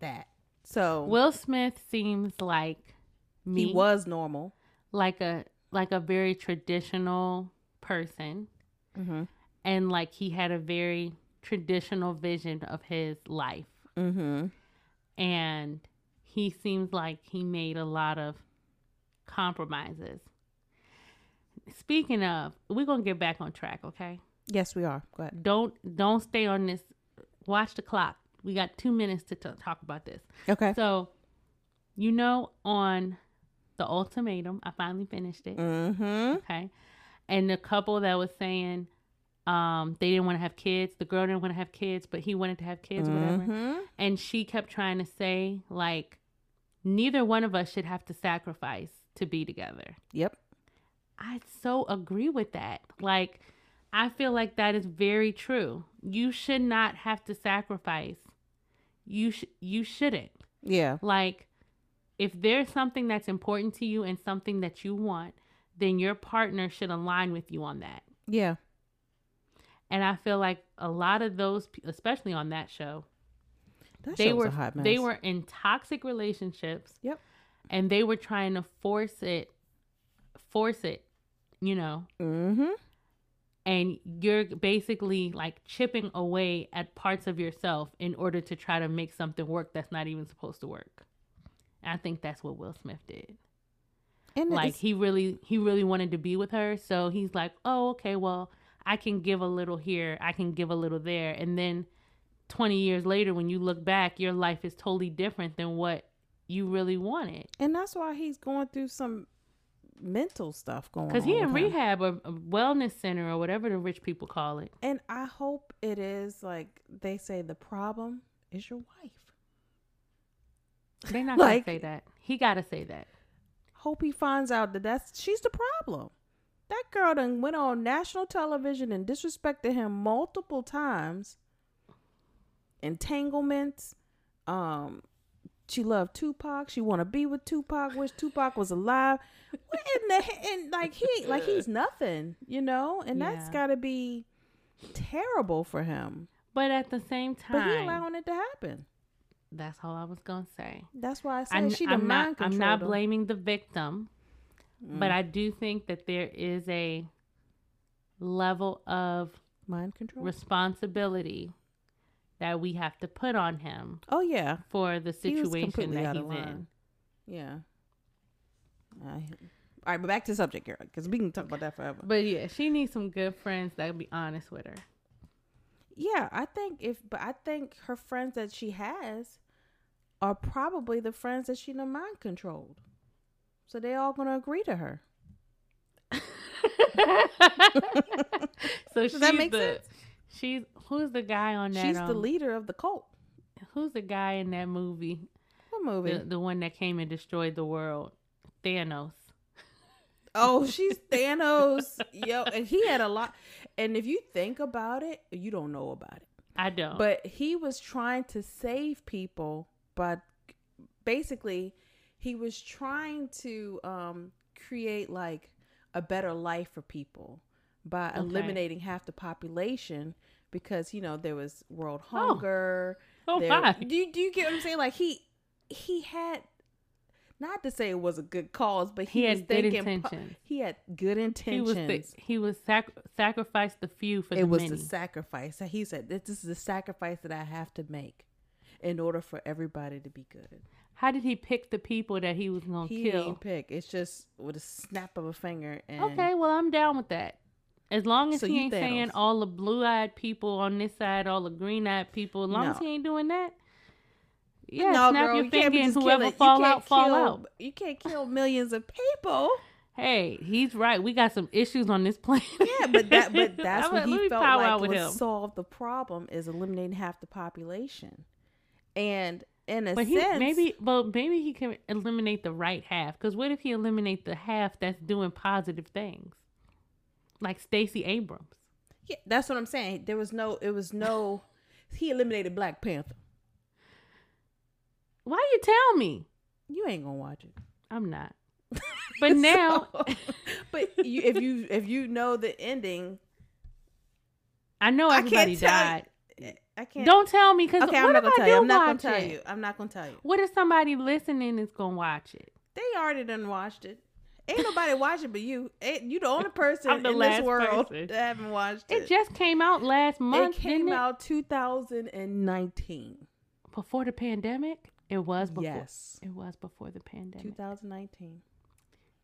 that. So Will Smith seems like me. He was normal. Like a like a very traditional person. Mm-hmm. And like he had a very traditional vision of his life. Mm-hmm. And he seems like he made a lot of compromises. Speaking of, we're gonna get back on track, okay? Yes, we are. Go ahead. Don't don't stay on this. Watch the clock. We got two minutes to t- talk about this. Okay. So, you know, on the ultimatum. I finally finished it. Mm-hmm. Okay. And the couple that was saying um, they didn't want to have kids. The girl didn't want to have kids, but he wanted to have kids, mm-hmm. whatever. And she kept trying to say, like, neither one of us should have to sacrifice to be together. Yep. I so agree with that. Like, I feel like that is very true. You should not have to sacrifice. You sh- you shouldn't. Yeah. Like if there's something that's important to you and something that you want, then your partner should align with you on that. Yeah. And I feel like a lot of those, especially on that show, that they were they were in toxic relationships. Yep. And they were trying to force it, force it, you know. Mm-hmm. And you're basically like chipping away at parts of yourself in order to try to make something work that's not even supposed to work. I think that's what Will Smith did. And like he really he really wanted to be with her, so he's like, "Oh, okay, well, I can give a little here, I can give a little there." And then 20 years later when you look back, your life is totally different than what you really wanted. And that's why he's going through some mental stuff going on. Cuz he in rehab or a wellness center or whatever the rich people call it. And I hope it is like they say the problem is your wife. They're not like, gonna say that. He gotta say that. Hope he finds out that that's she's the problem. That girl done went on national television and disrespected him multiple times. Entanglements. Um, she loved Tupac. She want to be with Tupac. Wish Tupac was alive. What in the and like he like he's nothing, you know. And yeah. that's got to be terrible for him. But at the same time, but he allowing it to happen. That's all I was gonna say. That's why I said I'm, she the I'm mind not, I'm not blaming the victim, mm. but I do think that there is a level of mind control responsibility that we have to put on him. Oh yeah, for the situation that he's in. Yeah. I, all right, but back to the subject here because we can talk about that forever. But yeah, she needs some good friends that be honest with her. Yeah, I think if, but I think her friends that she has are probably the friends that she done mind controlled. So they all gonna agree to her. so Does that make the, sense? She's who's the guy on that? She's um, the leader of the cult. Who's the guy in that movie? What movie? The, the one that came and destroyed the world. Thanos. Oh, she's Thanos. Yo, and he had a lot. And if you think about it, you don't know about it. I don't. But he was trying to save people, but basically, he was trying to um, create like a better life for people by okay. eliminating half the population because you know there was world oh. hunger. Oh, oh there, my. Do you, do you get what I'm saying? Like he he had not to say it was a good cause, but he, he had good intentions. He had good intentions. He was the, he was sac- sacrifice the few for it the was many. the sacrifice. He said, "This is the sacrifice that I have to make in order for everybody to be good." How did he pick the people that he was gonna kill? He didn't pick. It's just with a snap of a finger. And okay, well I'm down with that. As long as so he ain't Thanos. saying all the blue-eyed people on this side, all the green-eyed people. As long no. as he ain't doing that. Yeah, no, snap girl, your finger and whoever fall out, fall kill, out. You can't kill millions of people. Hey, he's right. We got some issues on this planet. Yeah, but that *laughs* but that's what he felt like would him. solve the problem is eliminating half the population. And in a but sense, he, maybe, but maybe he can eliminate the right half. Because what if he eliminate the half that's doing positive things, like Stacey Abrams? Yeah, that's what I'm saying. There was no, it was no. he eliminated Black Panther. Why you tell me? You ain't gonna watch it. I'm not. *laughs* But now, so, but you, if you if you know the ending, I know everybody I died. You. I can't. Don't tell me because okay, I'm not gonna tell you. I'm not gonna tell you. I'm not gonna tell you. What if somebody listening is gonna watch it? They already done watched it. Ain't nobody watching but you. Ain't, you the only person *laughs* the in this world person. that haven't watched it. It just came out last month. It came out 2019. Before the pandemic? It was before. Yes. It was before the pandemic. 2019.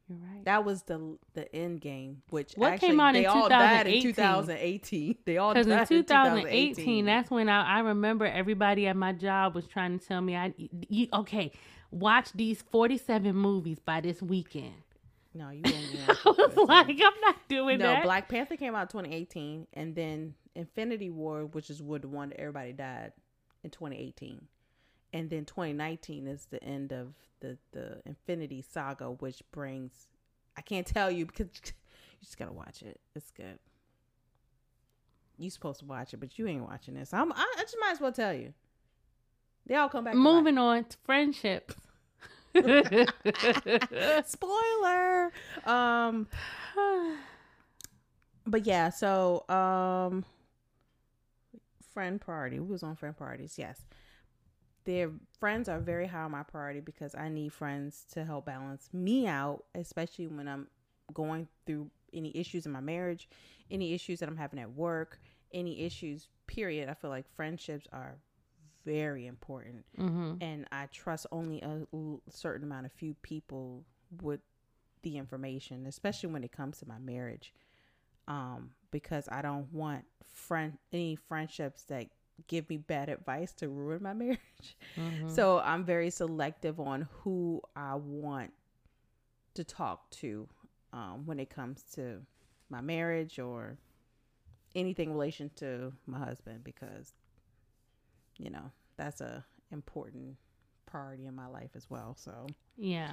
You're right. That was the the end game, which what actually, came out they in all died in 2018. They all died in 2018, 2018. *laughs* That's when I, I remember everybody at my job was trying to tell me, I you, okay, watch these 47 movies by this weekend. No, you won't. *laughs* I was like, I'm not doing no, that. No, Black Panther came out 2018, and then Infinity War, which is what the one that everybody died in 2018 and then 2019 is the end of the the Infinity Saga, which brings I can't tell you because *laughs* you just gotta watch it. It's good. You supposed to watch it, but you ain't watching this. I'm, I, I just might as well tell you. They all come back. Moving on to friendships. *laughs* Spoiler. Um. *sighs* But yeah, so um, friend party. We was on friend parties. Yes their friends are very high on my priority because I need friends to help balance me out, especially when I'm going through any issues in my marriage, any issues that I'm having at work, any issues, period. I feel like friendships are very important. Mm-hmm. And I trust only a certain amount of few people with the information, especially when it comes to my marriage. Um, because I don't want friend any friendships that give me bad advice to ruin my *laughs* marriage. Mm-hmm. So I'm very selective on who I want to talk to um, when it comes to my marriage or anything in relation to my husband because you know that's a important priority in my life as well so yeah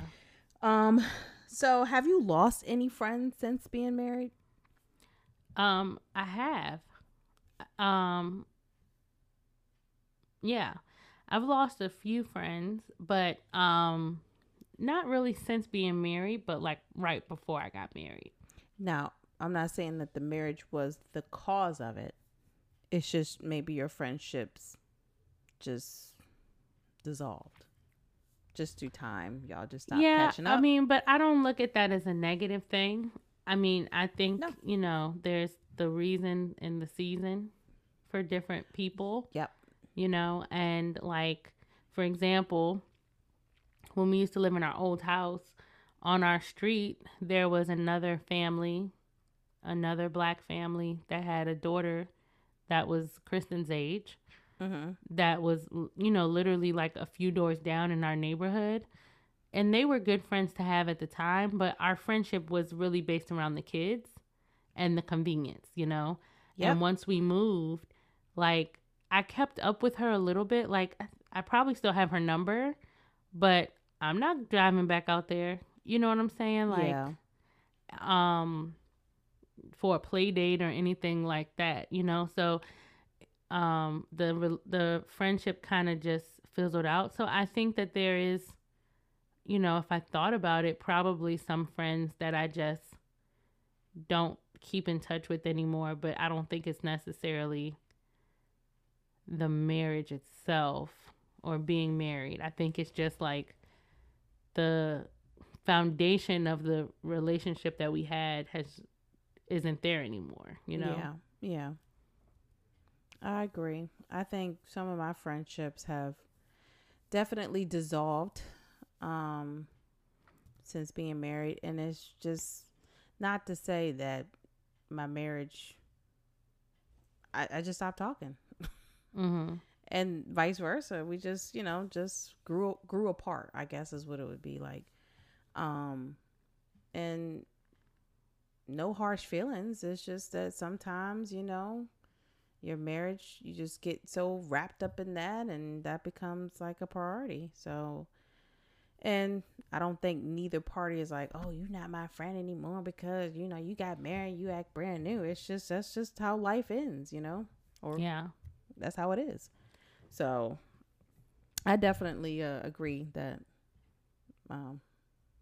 um so have you lost any friends since being married um i have um yeah. I've lost a few friends, but um not really since being married, but like right before I got married. Now, I'm not saying that the marriage was the cause of it. It's just maybe your friendships just dissolved. Just through time. Y'all just stopped yeah, catching up. I mean, but I don't look at that as a negative thing. I mean, I think, no. you know, there's the reason in the season for different people. Yep you know, and like, for example, when we used to live in our old house on our street, there was another family, another black family that had a daughter that was Kristen's age. Mm-hmm. That was, you know, literally like a few doors down in our neighborhood. And they were good friends to have at the time, but our friendship was really based around the kids and the convenience, you know? Yep. And once we moved, like, I kept up with her a little bit. Like, I probably still have her number, but I'm not driving back out there. You know what I'm saying? Like, yeah. um, for a play date or anything like that, you know? So, um, the, the friendship kind of just fizzled out. So I think that there is, you know, if I thought about it, probably some friends that I just don't keep in touch with anymore, but I don't think it's necessarily the marriage itself or being married. I think it's just like the foundation of the relationship that we had has isn't there anymore, you know. Yeah. Yeah. I agree. I think some of my friendships have definitely dissolved um since being married and it's just not to say that my marriage I, I just stopped talking. Mm-hmm and vice versa. We just, you know, just grew grew apart. I guess is what it would be like. Um, and no harsh feelings. It's just that sometimes, you know, your marriage, you just get so wrapped up in that, and that becomes like a priority. So, and I don't think neither party is like, oh, you're not my friend anymore because you know you got married, you act brand new. It's just that's just how life ends, you know. Or yeah, that's how it is. So I definitely uh, agree that um,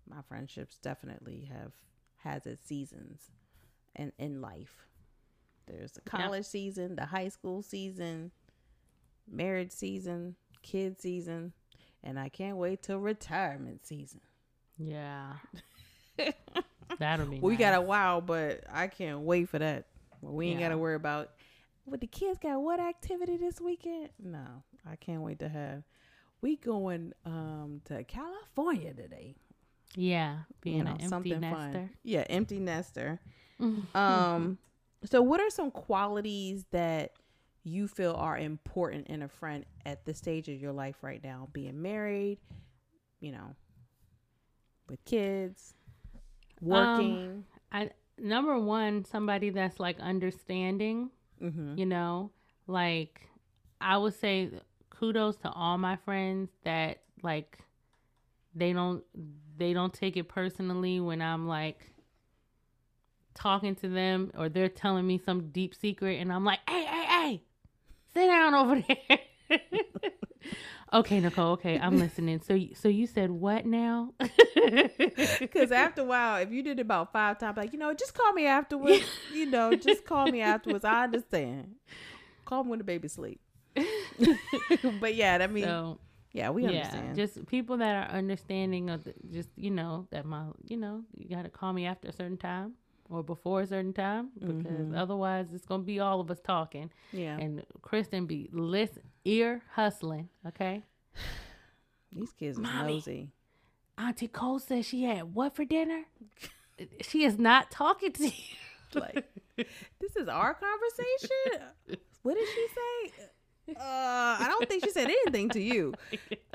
my friendships definitely have has its seasons in in life. There's the college season, the high school season, marriage season, kid season, and I can't wait till retirement season. Yeah. *laughs* That'll be We nice. got a while, but I can't wait for that. we ain't yeah. got to worry about what the kids got what activity this weekend? No, I can't wait to have. We going um to California today. Yeah, being you know, an empty nester. Fun. Yeah, empty nester. *laughs* um, so what are some qualities that you feel are important in a friend at the stage of your life right now? Being married, you know, with kids, working. Um, I number one, somebody that's like understanding Mm-hmm. You know, like I would say kudos to all my friends that like they don't they don't take it personally when I'm like talking to them or they're telling me some deep secret and I'm like, "Hey, hey, hey. Sit down over there." *laughs* okay, Nicole. Okay, I'm listening. So, so you said what now? *laughs* Because after a while, if you did it about five times, like you know, just call me afterwards. *laughs* you know, just call me afterwards. I understand. Call me when the baby sleep. *laughs* but yeah, I mean, so, yeah, we understand. Yeah, just people that are understanding of the, just you know that my you know you got to call me after a certain time or before a certain time because mm-hmm. otherwise it's gonna be all of us talking. Yeah. And Kristen be listen ear hustling, okay? These kids are Mommy, nosy. Auntie Cole says she had what for dinner? *laughs* she is not talking to you. like this is our conversation. what did she say? Uh, I don't think she said anything to you.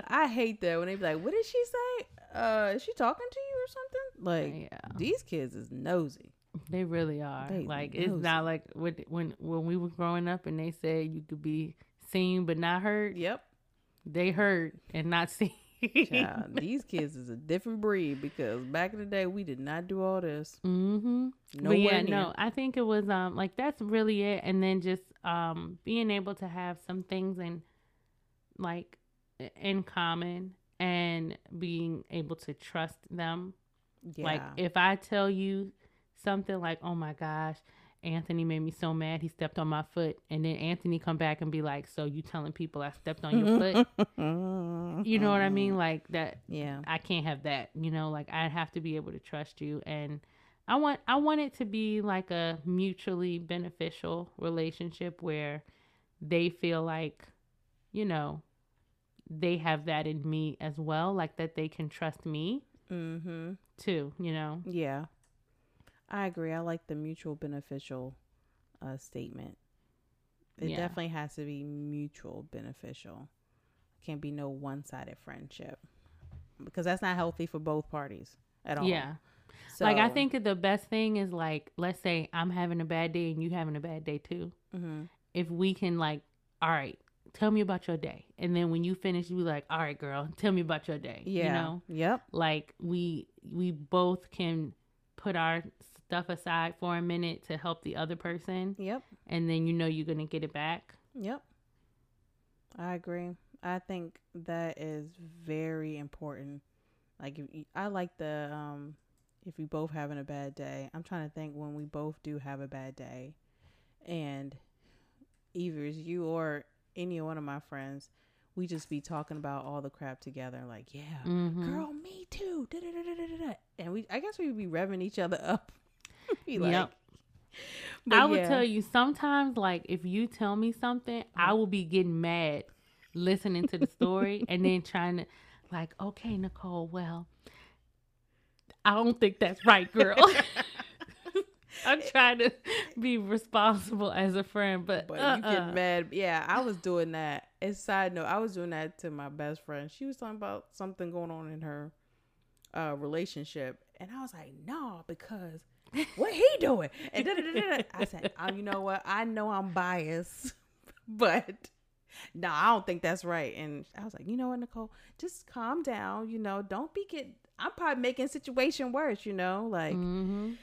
I hate that when they be like, "What did she say? Uh, is she talking to you or something?" Like, yeah. these kids is nosy. They really are. They like it's not like when when when we were growing up and they said you could be seen but not heard. Yep. They heard and not seen. Child, *laughs* these kids is a different breed because back in the day we did not do all this. Mm-hmm. but yeah, near. no, I think it was um like that's really it, and then just um being able to have some things in like in common and being able to trust them. Yeah. Like if I tell you something like, "Oh my gosh, Anthony made me so mad. He stepped on my foot." And then Anthony come back and be like, "So you telling people I stepped on your foot?" *laughs* you know what I mean? Like that. Yeah. I can't have that. You know, like I have to be able to trust you and I want I want it to be like a mutually beneficial relationship where they feel like, you know, they have that in me as well, like that they can trust me. hmm Too, you know. Yeah. I agree. I like the mutual beneficial uh, statement. It Yeah. definitely has to be mutual beneficial. Can't be no one sided friendship because that's not healthy for both parties at all. Yeah. So, Like I think the best thing is like let's say I'm having a bad day and you having a bad day too. mhm. If we can like, all right, tell me about your day, and then when you finish, you be like, all right, girl, tell me about your day. Yeah. You know, Yep. like we we both can put our stuff aside for a minute to help the other person, Yep. and then you know you're gonna get it back. Yep. I agree. I think that is very important. Like if you, I like the um if we both having a bad day. I'm trying to think when we both do have a bad day and either it's you or any one of my friends, we just be talking about all the crap together like, yeah, Mhm. girl, me too. Da-da-da-da-da-da. And we I guess we would be revving each other up. *laughs* be like Yep. *laughs* But I would yeah. tell you sometimes, like if you tell me something, I will be getting mad listening to the story and then *laughs* trying to, like, okay, Nicole, well, I don't think that's right, girl. I'm trying to *laughs* be responsible as a friend, but, But uh-uh. you get mad. Yeah, I was doing that. As side note, I was doing that to my best friend. She was talking about something going on in her uh, relationship, and I was like, "No, because what he doing?" And da, da, da. I said, *laughs* oh, "You know what? I know I'm biased, *laughs* but no, I don't think that's right." And I was like, "You know what, Nicole? Just calm down. You know, don't be get. I'm probably making situation worse. You know, like." Mhm.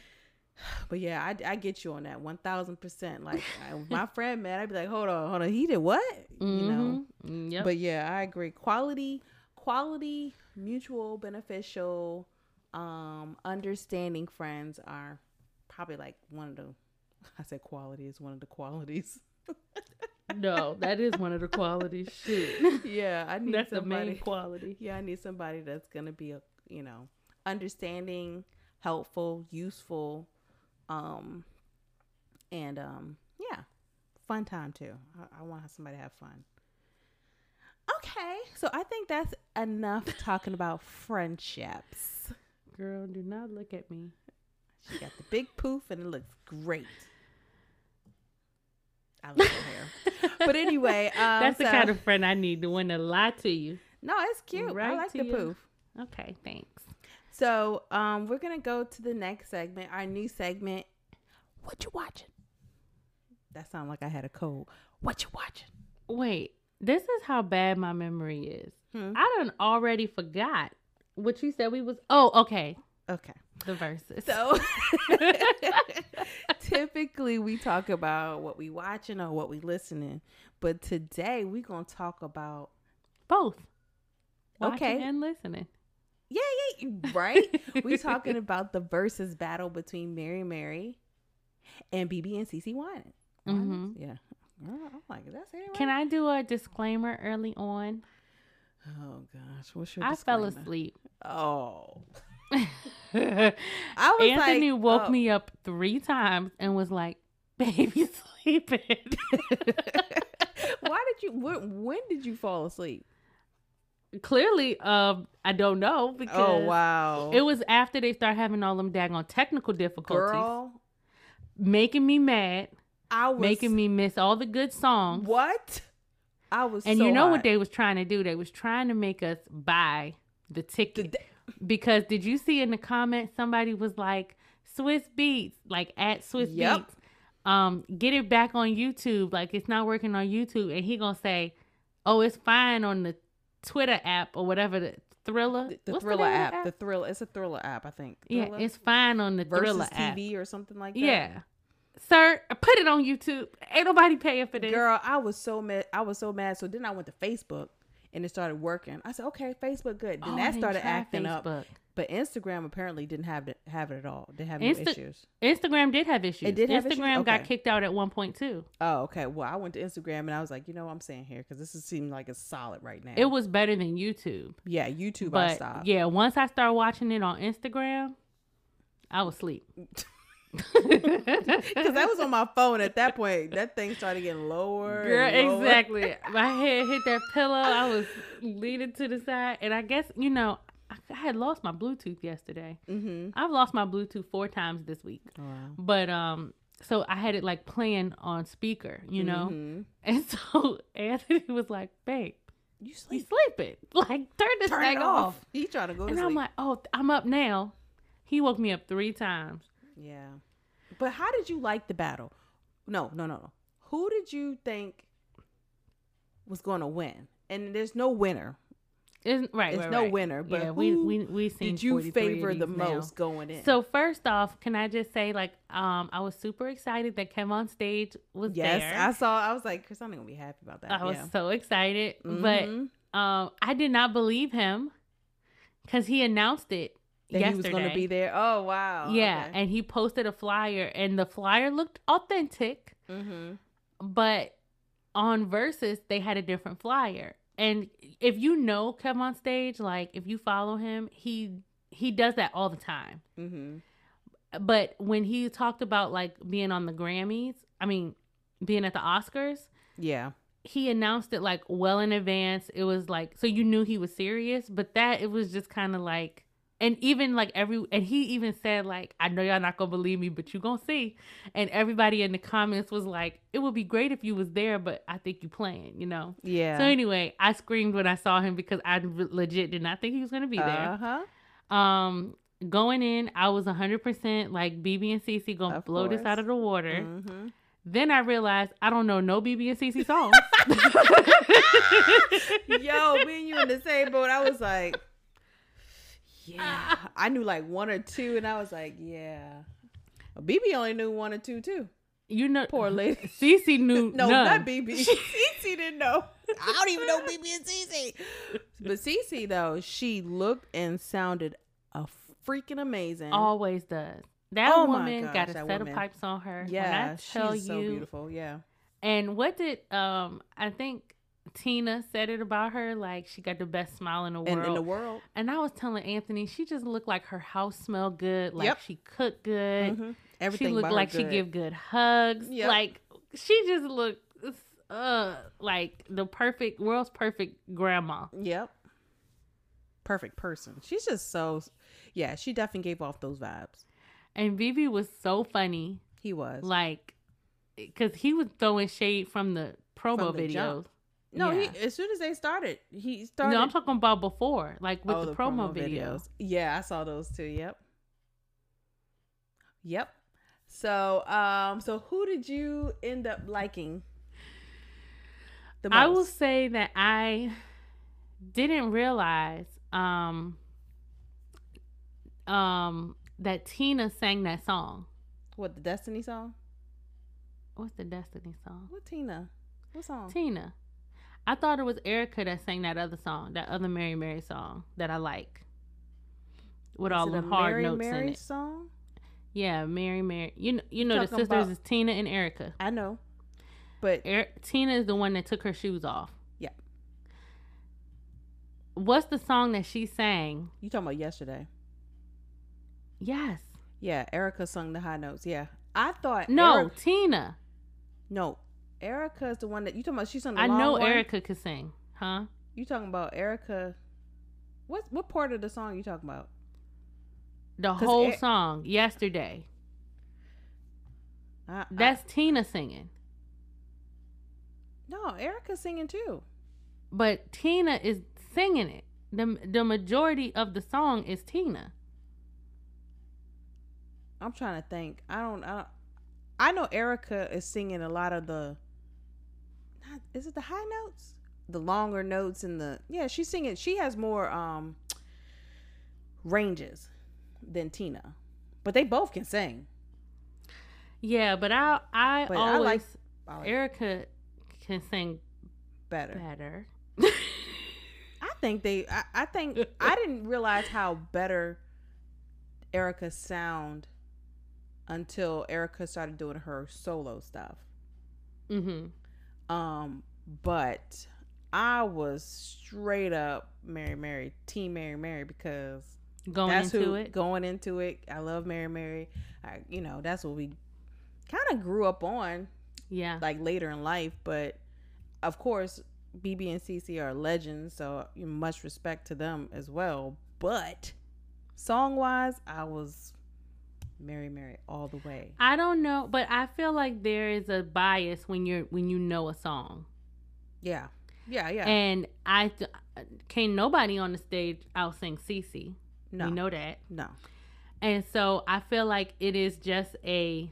But yeah, I, I get you on that one thousand percent. Like I, my friend, man, I'd be like, hold on, hold on, he did what? You know. Mhm. Yep. But yeah, I agree. Quality, quality, mutual, beneficial, um, understanding friends are probably like one of the. *laughs* I said quality is one of the qualities. *laughs* no, that is one of the qualities. Shoot. yeah, I need That's the somebody. main quality. Yeah, I need somebody that's gonna be a you know understanding, helpful, useful, um, and um, yeah, fun time too. I, I want somebody to have fun. Okay, so I think that's enough *laughs* talking about friendships. Girl, do not look at me. She got the big poof, and it looks great. I love her hair, but anyway, *laughs* um, That's the kind of friend I need, the one to lie to you. no, it's cute. I Right like the you. poof. Okay, thanks. So, um, we're gonna go to the next segment. Our new segment. What you watching? That sounded like I had a cold. What you watching? Wait, this is how bad my memory is. Hmm. I done already forgot what you said we was. Oh, okay. Okay. The verses. So, *laughs* typically we talk about what we watching or what we listening, but today we gonna talk about both. Watching Okay. and listening. Yeah, yeah, right. we talking about the Verzuz battle between Mary Mary and BeBe and CeCe Winans. Mhm. Yeah. I'm like, that's it. Right? Can I do a disclaimer early on? Oh gosh, what's your? I fell asleep. Oh, *laughs* I was Anthony like, woke oh. me up three times and was like, "Baby, *laughs* sleeping." *laughs* Why did you? When, when did you fall asleep? Clearly, um, I don't know because Oh wow! it was after they start having all them daggone technical difficulties, girl. making me mad, I was making me miss all the good songs. what? I was, And so you know what they was trying to do? They was trying to make us buy the ticket. The- because did you see in the comments somebody was like Swizz Beatz, like at Swizz Yep. Beatz, um, get it back on YouTube. Like it's not working on YouTube, and he gonna say, "Oh, it's fine on the Twitter app or whatever the Triller, the, the Triller of app. the The Triller. It's a Triller app, I think. yeah, it's fine on the Verzuz Triller app. TV or something like that. Yeah, sir, put it on YouTube. Ain't nobody paying for this. Girl, I was so mad. I was so mad. So then I went to Facebook and it started working. I said, okay, Facebook good. Then Oh, that started acting up. But Instagram apparently didn't have it have it at all. Didn't have Insta- no issues. Instagram did have issues. It did have issues? Instagram got kicked out at one point too. Oh, okay. Well, I went to Instagram and I was like, you know what I'm saying here because this is seeming like it's solid right now. It was better than YouTube. yeah, YouTube. I But stopped. yeah, once I started watching it on Instagram, I was asleep. *laughs* *laughs* because that was on my phone at that point. That thing started getting lower. Girl, lower. exactly. My head hit that pillow. I was *laughs* leaning to the side, and I guess you know I, I had lost my Bluetooth yesterday. Mm-hmm. I've lost my Bluetooth four times this week, Wow. but um, so I had it like playing on speaker, you know. Mhm. *laughs* And so *laughs* Anthony was like, "Babe, You you sleep. sleeping? *laughs* Like turn this Turn thing off." off. He trying to go to And sleep. I'm like, "Oh, I'm up now." He woke me up three times. yeah. But how did you like the battle? No, no, no, no. Who did you think was going to win? And there's no winner. Isn't right? There's right, no right. winner. But yeah, we we we seen did you favor the now. most going in? So first off, can I just say like um I was super excited that KevOnStage was yes, there. I saw. I was like, Chris, I'm gonna be happy about that. I was so excited, Mhm. but um I did not believe him because he announced it that yesterday. he was gonna be there. Oh wow. yeah, and he posted a flyer, and the flyer looked authentic, mm-hmm. but on Verzuz they had a different flyer. And if you know KevOnStage, like if you follow him, he he does that all the time. Mm-hmm. But when he talked about like being on the Grammys, I mean, being at the Oscars, Yeah. he announced it like well in advance. It was like so you knew he was serious, but that it was just kind of like and even like every and he even said like I know y'all not gonna believe me, but you gonna see. And everybody in the comments was like, it would be great if you was there, but I think you playing, you know. Yeah. So anyway, I screamed when I saw him because I legit did not think he was gonna be there. Uh huh. Um, going in, I was hundred percent like BeBe and CeCe gonna Of blow this out of the water. Mm-hmm. Then I realized I don't know no BeBe and CeCe *laughs* songs. Yo, me and you in the same boat. I was like, yeah. I knew like one or two, and I was like, yeah. BeBe only knew one or two too. you know, Poor *laughs* lady. CeCe knew *laughs* No, none. not BeBe. *laughs* Cece didn't know. I don't even know BeBe and Cece. But Cece though, she looked and sounded a freaking amazing. Always does. That Oh woman gosh, got a set woman. of pipes on her. yeah, when I tell she's so you. beautiful. Yeah. And what did um I think Tina said it about her like she got the best smile in the world. And in the world. And I was telling Anthony, she just looked like her house smelled good, like Yep. she cooked good. Mhm. Everything she looked like she give good hugs. Yep. Like she just looked uh like the perfect world's perfect grandma. Yep. Perfect person. She's just so yeah, she definitely gave off those vibes. And BeBe was so funny, He was. like because he was throwing shade from the promo From the videos. jump. No, yeah. he as soon as they started, he started No, I'm talking about before, like with Oh, the, promo, videos. Yeah, I saw those too. Yep. Yep. So, um, so who did you end up liking the most? I will say that I didn't realize um um that Tina sang that song. what the Destiny song? What's the Destiny song? What Tina? What song? Tina. I thought it was Erica that sang that other song, that other Mary Mary song that I like. With Is all the hard Mary notes Mary in it. song? Yeah, Mary Mary. You know, you know the sisters about- is Tina and Erica. I know, but Er- Tina is the one that took her shoes off. Yeah. What's the song that she sang? you talking about yesterday? Yes. Yeah, Erica sung the high notes. Yeah, I thought No, Tina. no, Erica is the one that you talking about. She sung. The I know one? Erica could sing, huh? You talking about Erica? What what part of the song you talking about? The whole Er- song yesterday. I, I- That's Tina singing. no, Erica's singing too. But Tina is singing it. The the majority of the song is Tina. I'm trying to think. I don't. I, don't, I know Erica is singing a lot of the. Not, is it the high notes? The longer notes and the yeah. She's singing. She has more um ranges than Tina, but they both can sing. Yeah, but I I But I always like- I like Erica can sing better. better. *laughs* I think they. I, I think *laughs* I didn't realize how better Erica sound until Erica started doing her solo stuff. hmm Um, but I was straight up Mary Mary, Team Mary Mary because Going that's into who it. going into it. I love Mary Mary. I, you know, that's what we kind of grew up on, Yeah. like later in life. But of course, BB and CC are legends, so much respect to them as well. But song wise, I was Mary Mary all the way. I don't know, but I feel like there is a bias when you're when you know a song. Yeah. Yeah, yeah. And I th- can't nobody on the stage out sing Cece. no. We know that. No. And so I feel like it is just a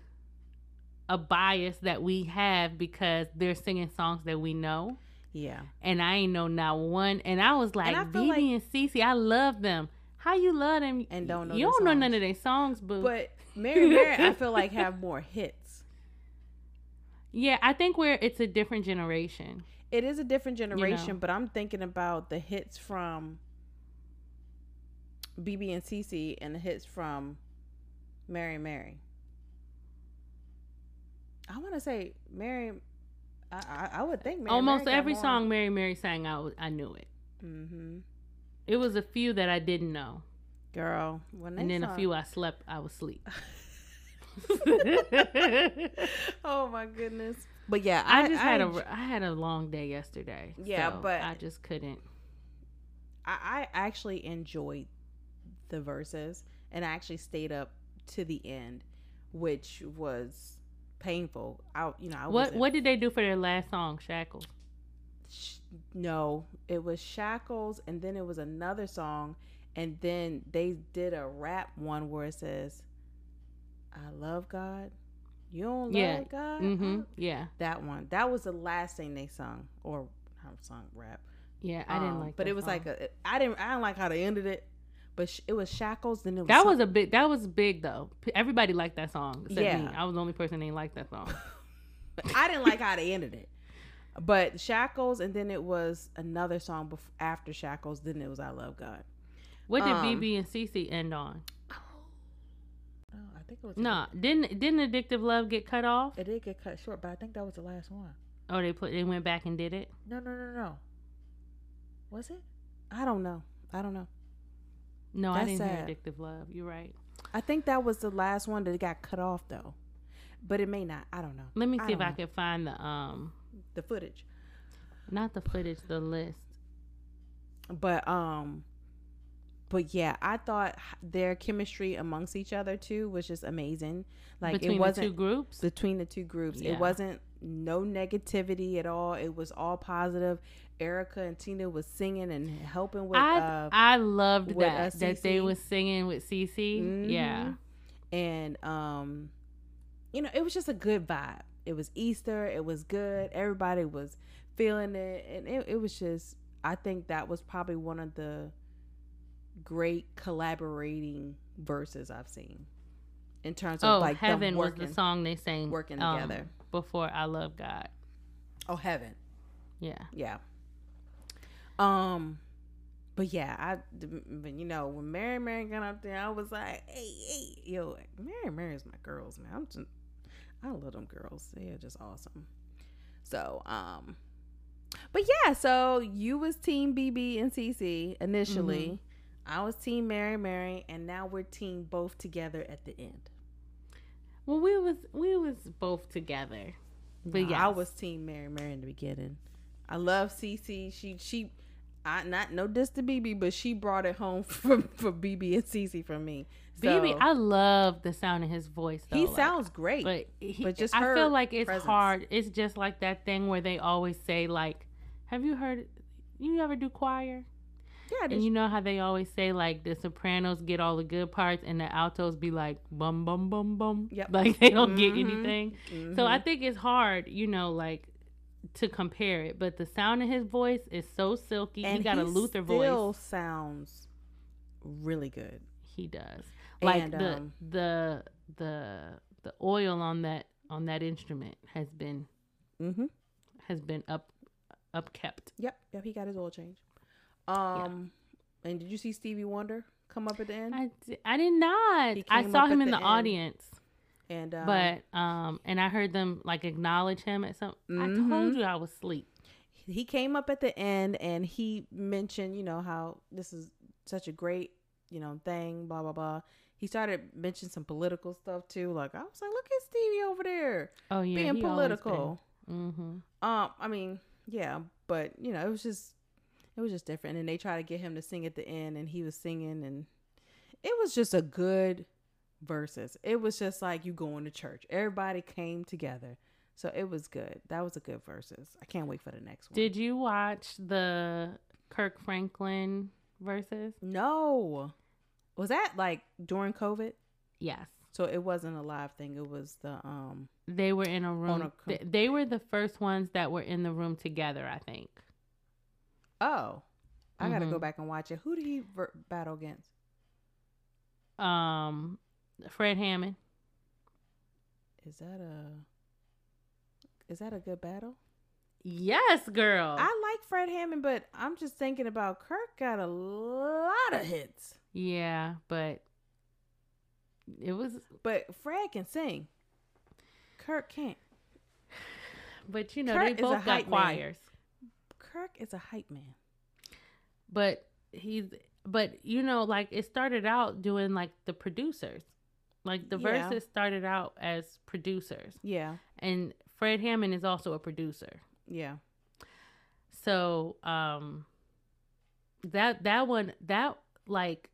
a bias that we have because they're singing songs that we know. Yeah. And I ain't know not one. And I was like, BeBe like- and Cece, I love them. How you love them And don't know You don't know none of their songs, boo. But Mary Mary, I feel like *laughs* have more hits. yeah, I think we're it's a different generation. It is a different generation, know. but I'm thinking about the hits from BeBe and CeCe and the hits from Mary Mary. I want to say Mary. I, I I would think Mary Almost Mary every song Mary Mary sang, I, I knew it. Mhm. It was a few that I didn't know. Girl, And then a few I slept, I was asleep. *laughs* oh my goodness! But yeah, I, I, just I had a I had a long day yesterday. Yeah, so but- I just couldn't. I, I actually enjoyed the Verzuz and I actually stayed up to the end, which was painful. I you know I What what did they do for their last song, Shackles? sh- no, it was Shackles and then it was another song and then they did a rap one where it says I love God. You don't love Yeah. God? Mm-hmm. Yeah, That one. That was the last thing they sung or sung rap. yeah. I didn't Um, like. but it was song. like a I didn't I didn't like how they ended it. But sh- it was Shackles then it was that was a big. That was big though. Everybody liked that song. Yeah. me. I was the only person that didn't like that song. but *laughs* I didn't like how they ended it. But Shackles, and then it was another song bef- after Shackles. Then it was I Love God. What did Um, BeBe and CeCe end on? No, I think it was. No, didn't didn't Addictive Love get cut off? it did get cut short, but I think that was the last one. Oh, they put they went back and did it. No, no, no, no. Was it? I don't know. I don't know. No, I didn't sad. hear Addictive Love. You're right. I think that was the last one that got cut off though, but it may not. I don't know. Let me I see if don't I can find the um, the footage. not the footage, the list. But um, but yeah, I thought their chemistry amongst each other too was just amazing. Like between it wasn't the two groups. between the two groups. Yeah. It wasn't no negativity at all. It was all positive. Erica and Tina was singing and helping with I uh I loved with, that uh, that they CeCe. was singing with CeCe. Yeah, Mhm. and um you know, it was just a good vibe. It was Easter, it was good. Everybody was feeling it and it, it was just I think that was probably one of the great collaborating Verzuz I've seen in terms of Oh, like Heaven was the song they sang working um, together. before I Love God. Oh, heaven. Yeah. Yeah. Um, but yeah, I, but you know, when Mary Mary got up there, I was like, hey, hey, yo, Mary Mary's my girls, man. I'm just, I love them girls. They are just awesome. So, um, but yeah, so you was Team BeBe and CeCe initially. I was Team Mary Mary, and now we're Team both together at the end. Well, we was we was both together, but yeah, I was Team Mary Mary in the beginning. I love CeCe. She she, I not no diss to BeBe, but she brought it home *laughs* for for BeBe and CeCe for me. BeBe. I love the sound of his voice. Though, he like, sounds great. but he, but just I feel like it's presence. hard. It's just like that thing where they always say like, "Have you heard? You ever do choir?" Yeah, And you know how they always say like the sopranos get all the good parts and the altos be like bum bum bum bum. Yep. *laughs* Like they don't get Mhm. anything. Mhm. So I think it's hard, you know, like to compare it. But the sound of his voice is so silky. and he got a Luther still voice. sounds really good. He does. Like And, the um, the the the oil on that on that instrument has been Mm-hmm. has been up up kept. Yep, yep. He got his oil change. Um, and did you see Stevie Wonder come up at the end? I, di- I did not. I saw him in the the audience. and um, but um and i heard them like acknowledge him at some i Mhm. told you i was asleep he came up at the end and he mentioned, you know, how this is such a great, you know, thing, blah blah blah. He started mentioning some political stuff too. Like I was like, look at Stevie over there oh yeah being political. mhm. Um, I mean, yeah, but you know, it was just it was just different. And they tried to get him to sing at the end and he was singing and it was just a good Verzuz. It was just like you going to church. Everybody came together. So it was good. That was a good Verzuz. I can't wait for the next one. Did you watch the Kirk Franklin Verzuz? No. Was that like during COVID? Yes. So it wasn't a live thing. It was the um They were in a room. a they, they were the first ones that were in the room together, I think. Oh. I got to go back and watch it. Who did he ver- battle against? Um Fred Hammond. Is that a Is that a good battle? Yes, girl. I like Fred Hammond, but I'm just thinking about Kirk got a lot of hits. yeah, but it was But Fred can sing. Kirk can't. but you know, Kurt they both got man. Kirk is a hype man. But he's but you know, like it started out doing like the producers. Like the Yeah. Verzuz started out as producers. Yeah. And Fred Hammond is also a producer. Yeah. So, um that that one that like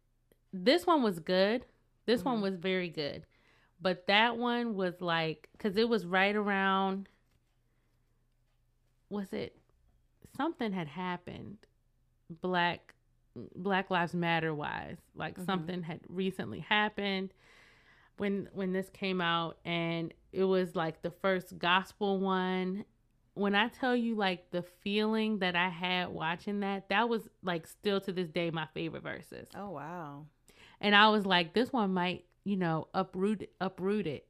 this one was good. This one Mhm. was very good. But that one was like cuz it was right around was it something had happened black black lives matter wise like Mhm. something had recently happened when when this came out and it was like the first gospel one. When i tell you like the feeling that i had watching that that was like still to this day my favorite Verzuz. Oh wow. and i was like this one might you know uproot uproot it.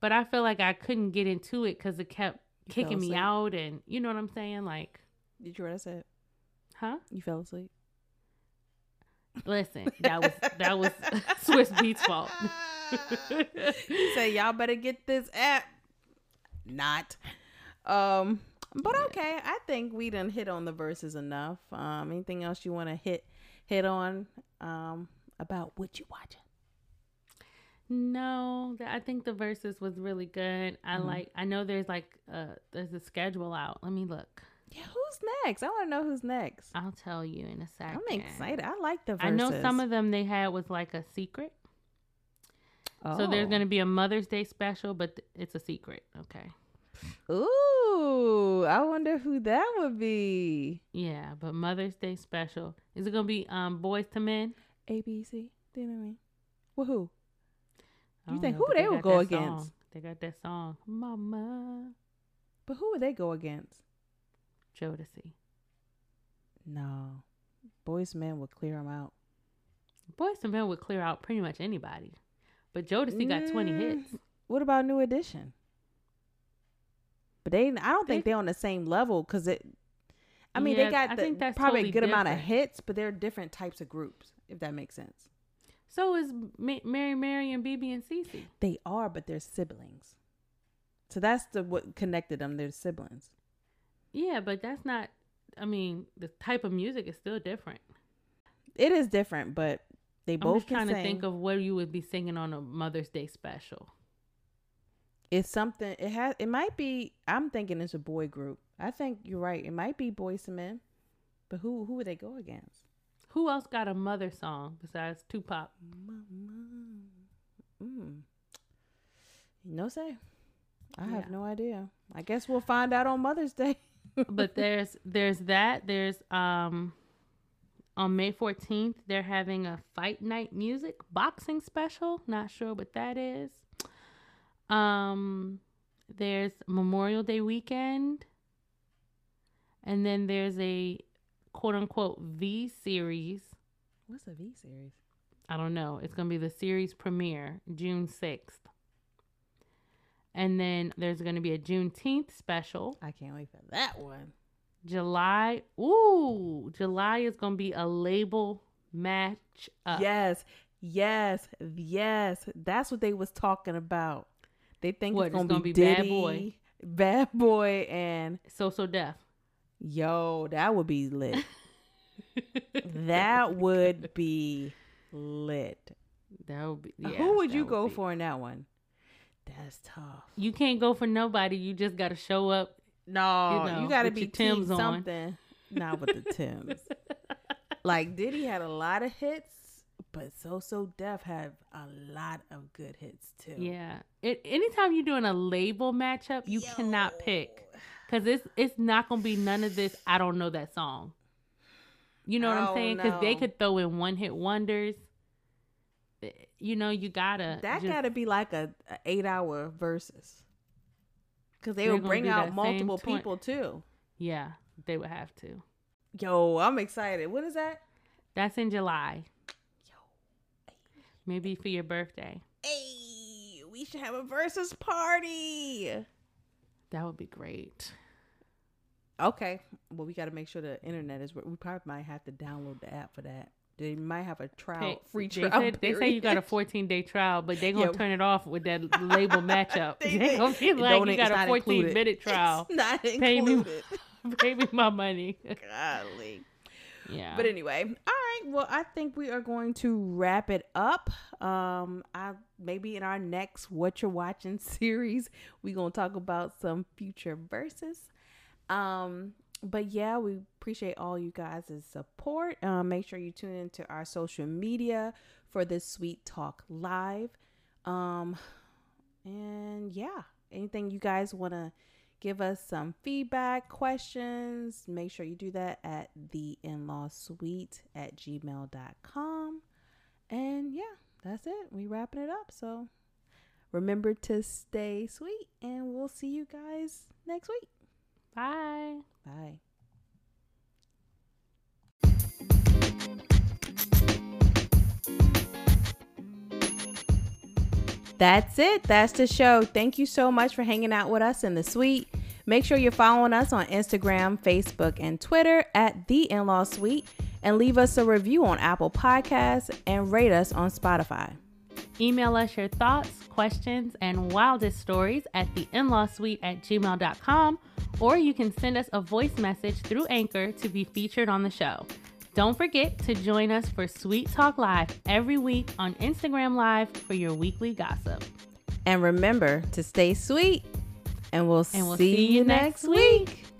But i feel like i couldn't get into it because it kept kicking me out and you know what i'm saying? Like Did you hear what I said? huh You fell asleep. listen that was that was *laughs* Swizz Beatz fault *laughs* he said, "Y'all better get this app." Not. Um. But okay, I think we done hit on the Verzuz enough. Um. Anything else you want to hit hit on? Um. About what you watching? No, I think the Verzuz was really good. I Mhm. like. I know there's like uh there's a schedule out. Let me look. Yeah. Who's next? I want to know who's next. I'll tell you in a second. I'm excited. I like the Verzuz. I know some of them they had was like a secret. Oh. So there's Oh. gonna be a Mother's Day special, but it's a secret. Okay. Ooh, I wonder who that would be. Yeah, but Mother's Day special is it gonna be um Boyz II Men? A B C. Do you know what I mean? Well, who? You think know, who but they would go against? song. They got that song, Mama But who would they go against? Jodeci. No, Boys Men would clear them out. Boys and Men would clear out pretty much anybody, but Jodeci got twenty Mm. hits. What about New Edition? But they, I don't think They- they're on the same level because it. I mean, Yeah, they got I the, think that's probably totally a good amount of hits, but they're different types of groups. If that makes sense, So is Ma- Mary, Mary, and BeBe and CeCe. they are, but they're siblings. So that's the what connected them. They're siblings. Yeah, but that's not. I mean, the type of music is still different. It is different, but they I'm both just can trying sing. to think of what you would be singing on a Mother's Day special. it's something. It has. It might be. I'm thinking it's a boy group. I think you're right. It might be Boys and Men, but who who would they go against? Who else got a mother song besides Tupac? Mm. No say. I have no idea. I guess we'll find out on Mother's Day. *laughs* but there's there's that. There's um on May 14th they're having a fight night music boxing special. Not sure what that is. Um there's Memorial Day weekend. And then there's a quote unquote V series. What's a V series? I don't know. It's going to be the series premiere June 6th. And then there's going to be a Juneteenth special. I can't wait for that one. July. Ooh, July is going to be a label match up. Yes, yes, yes. That's what they was talking about. They think What, it's gonna, gonna be, be Bad Boy? Bad Boy, and So So Def. yo, that *laughs* *laughs* would be lit. that would be lit. That would be. Yeah, Who would you go be- for in that one? That's tough. You can't go for nobody. You just got to show up. No, You you, got to be Tim's on. something. Not with the Tims. *laughs* like Diddy had a lot of hits, but So So Def have a lot of good hits too. Yeah. It, anytime you're doing a label matchup, you Yo. cannot pick because it's it's not gonna be none of this. I don't know that song. You know what I'm saying? Because they could throw in one hit wonders. You know, you gotta. That just, gotta be like a, a eight hour Verzuz. Because they would bring out multiple people too. Yeah, they would have to. Yo, I'm excited. What is that? That's in July. Yo. Maybe for your birthday. Hey, we should have a Verzuz party. That would be great. Okay. Well, we got to make sure the internet is. We probably might have to download the app for that. They might have a trial, free trial. They, said, they, say you got a *laughs* 14 day trial, but they're gonna turn it off with that label *laughs* matchup. they, *laughs* are gonna be like, you got a 14 included. minute trial. It's not included. Pay me, pay me my money. Golly. Yeah. But anyway, all right. Well, I think we are going to wrap it up. Um, I maybe in our next What You're Watching series, we're gonna talk about some future Verzuz. Um, but yeah, we appreciate all you guys' support. Um, make sure you tune into our social media for this sweet talk live. Um, and yeah, anything you guys want to give us some feedback, questions, make sure you do that at the in law suite at gmail.com. And yeah, that's it. We wrapping it up. So remember to stay sweet and we'll see you guys next week. Bye. Bye. That's it. That's the show. Thank you so much for hanging out with us in the suite. Make sure you're following us on Instagram, Facebook, and Twitter at The In Law Suite and leave us a review on Apple Podcasts and rate us on Spotify. Email us your thoughts, questions, and wildest stories at the in-law suite at gmail.com, or you can send us a voice message through Anchor to be featured on the show. Don't forget to join us for Sweet Talk Live every week on Instagram Live for your weekly gossip. And remember to stay sweet, and we'll, and we'll see, see, you next week. week.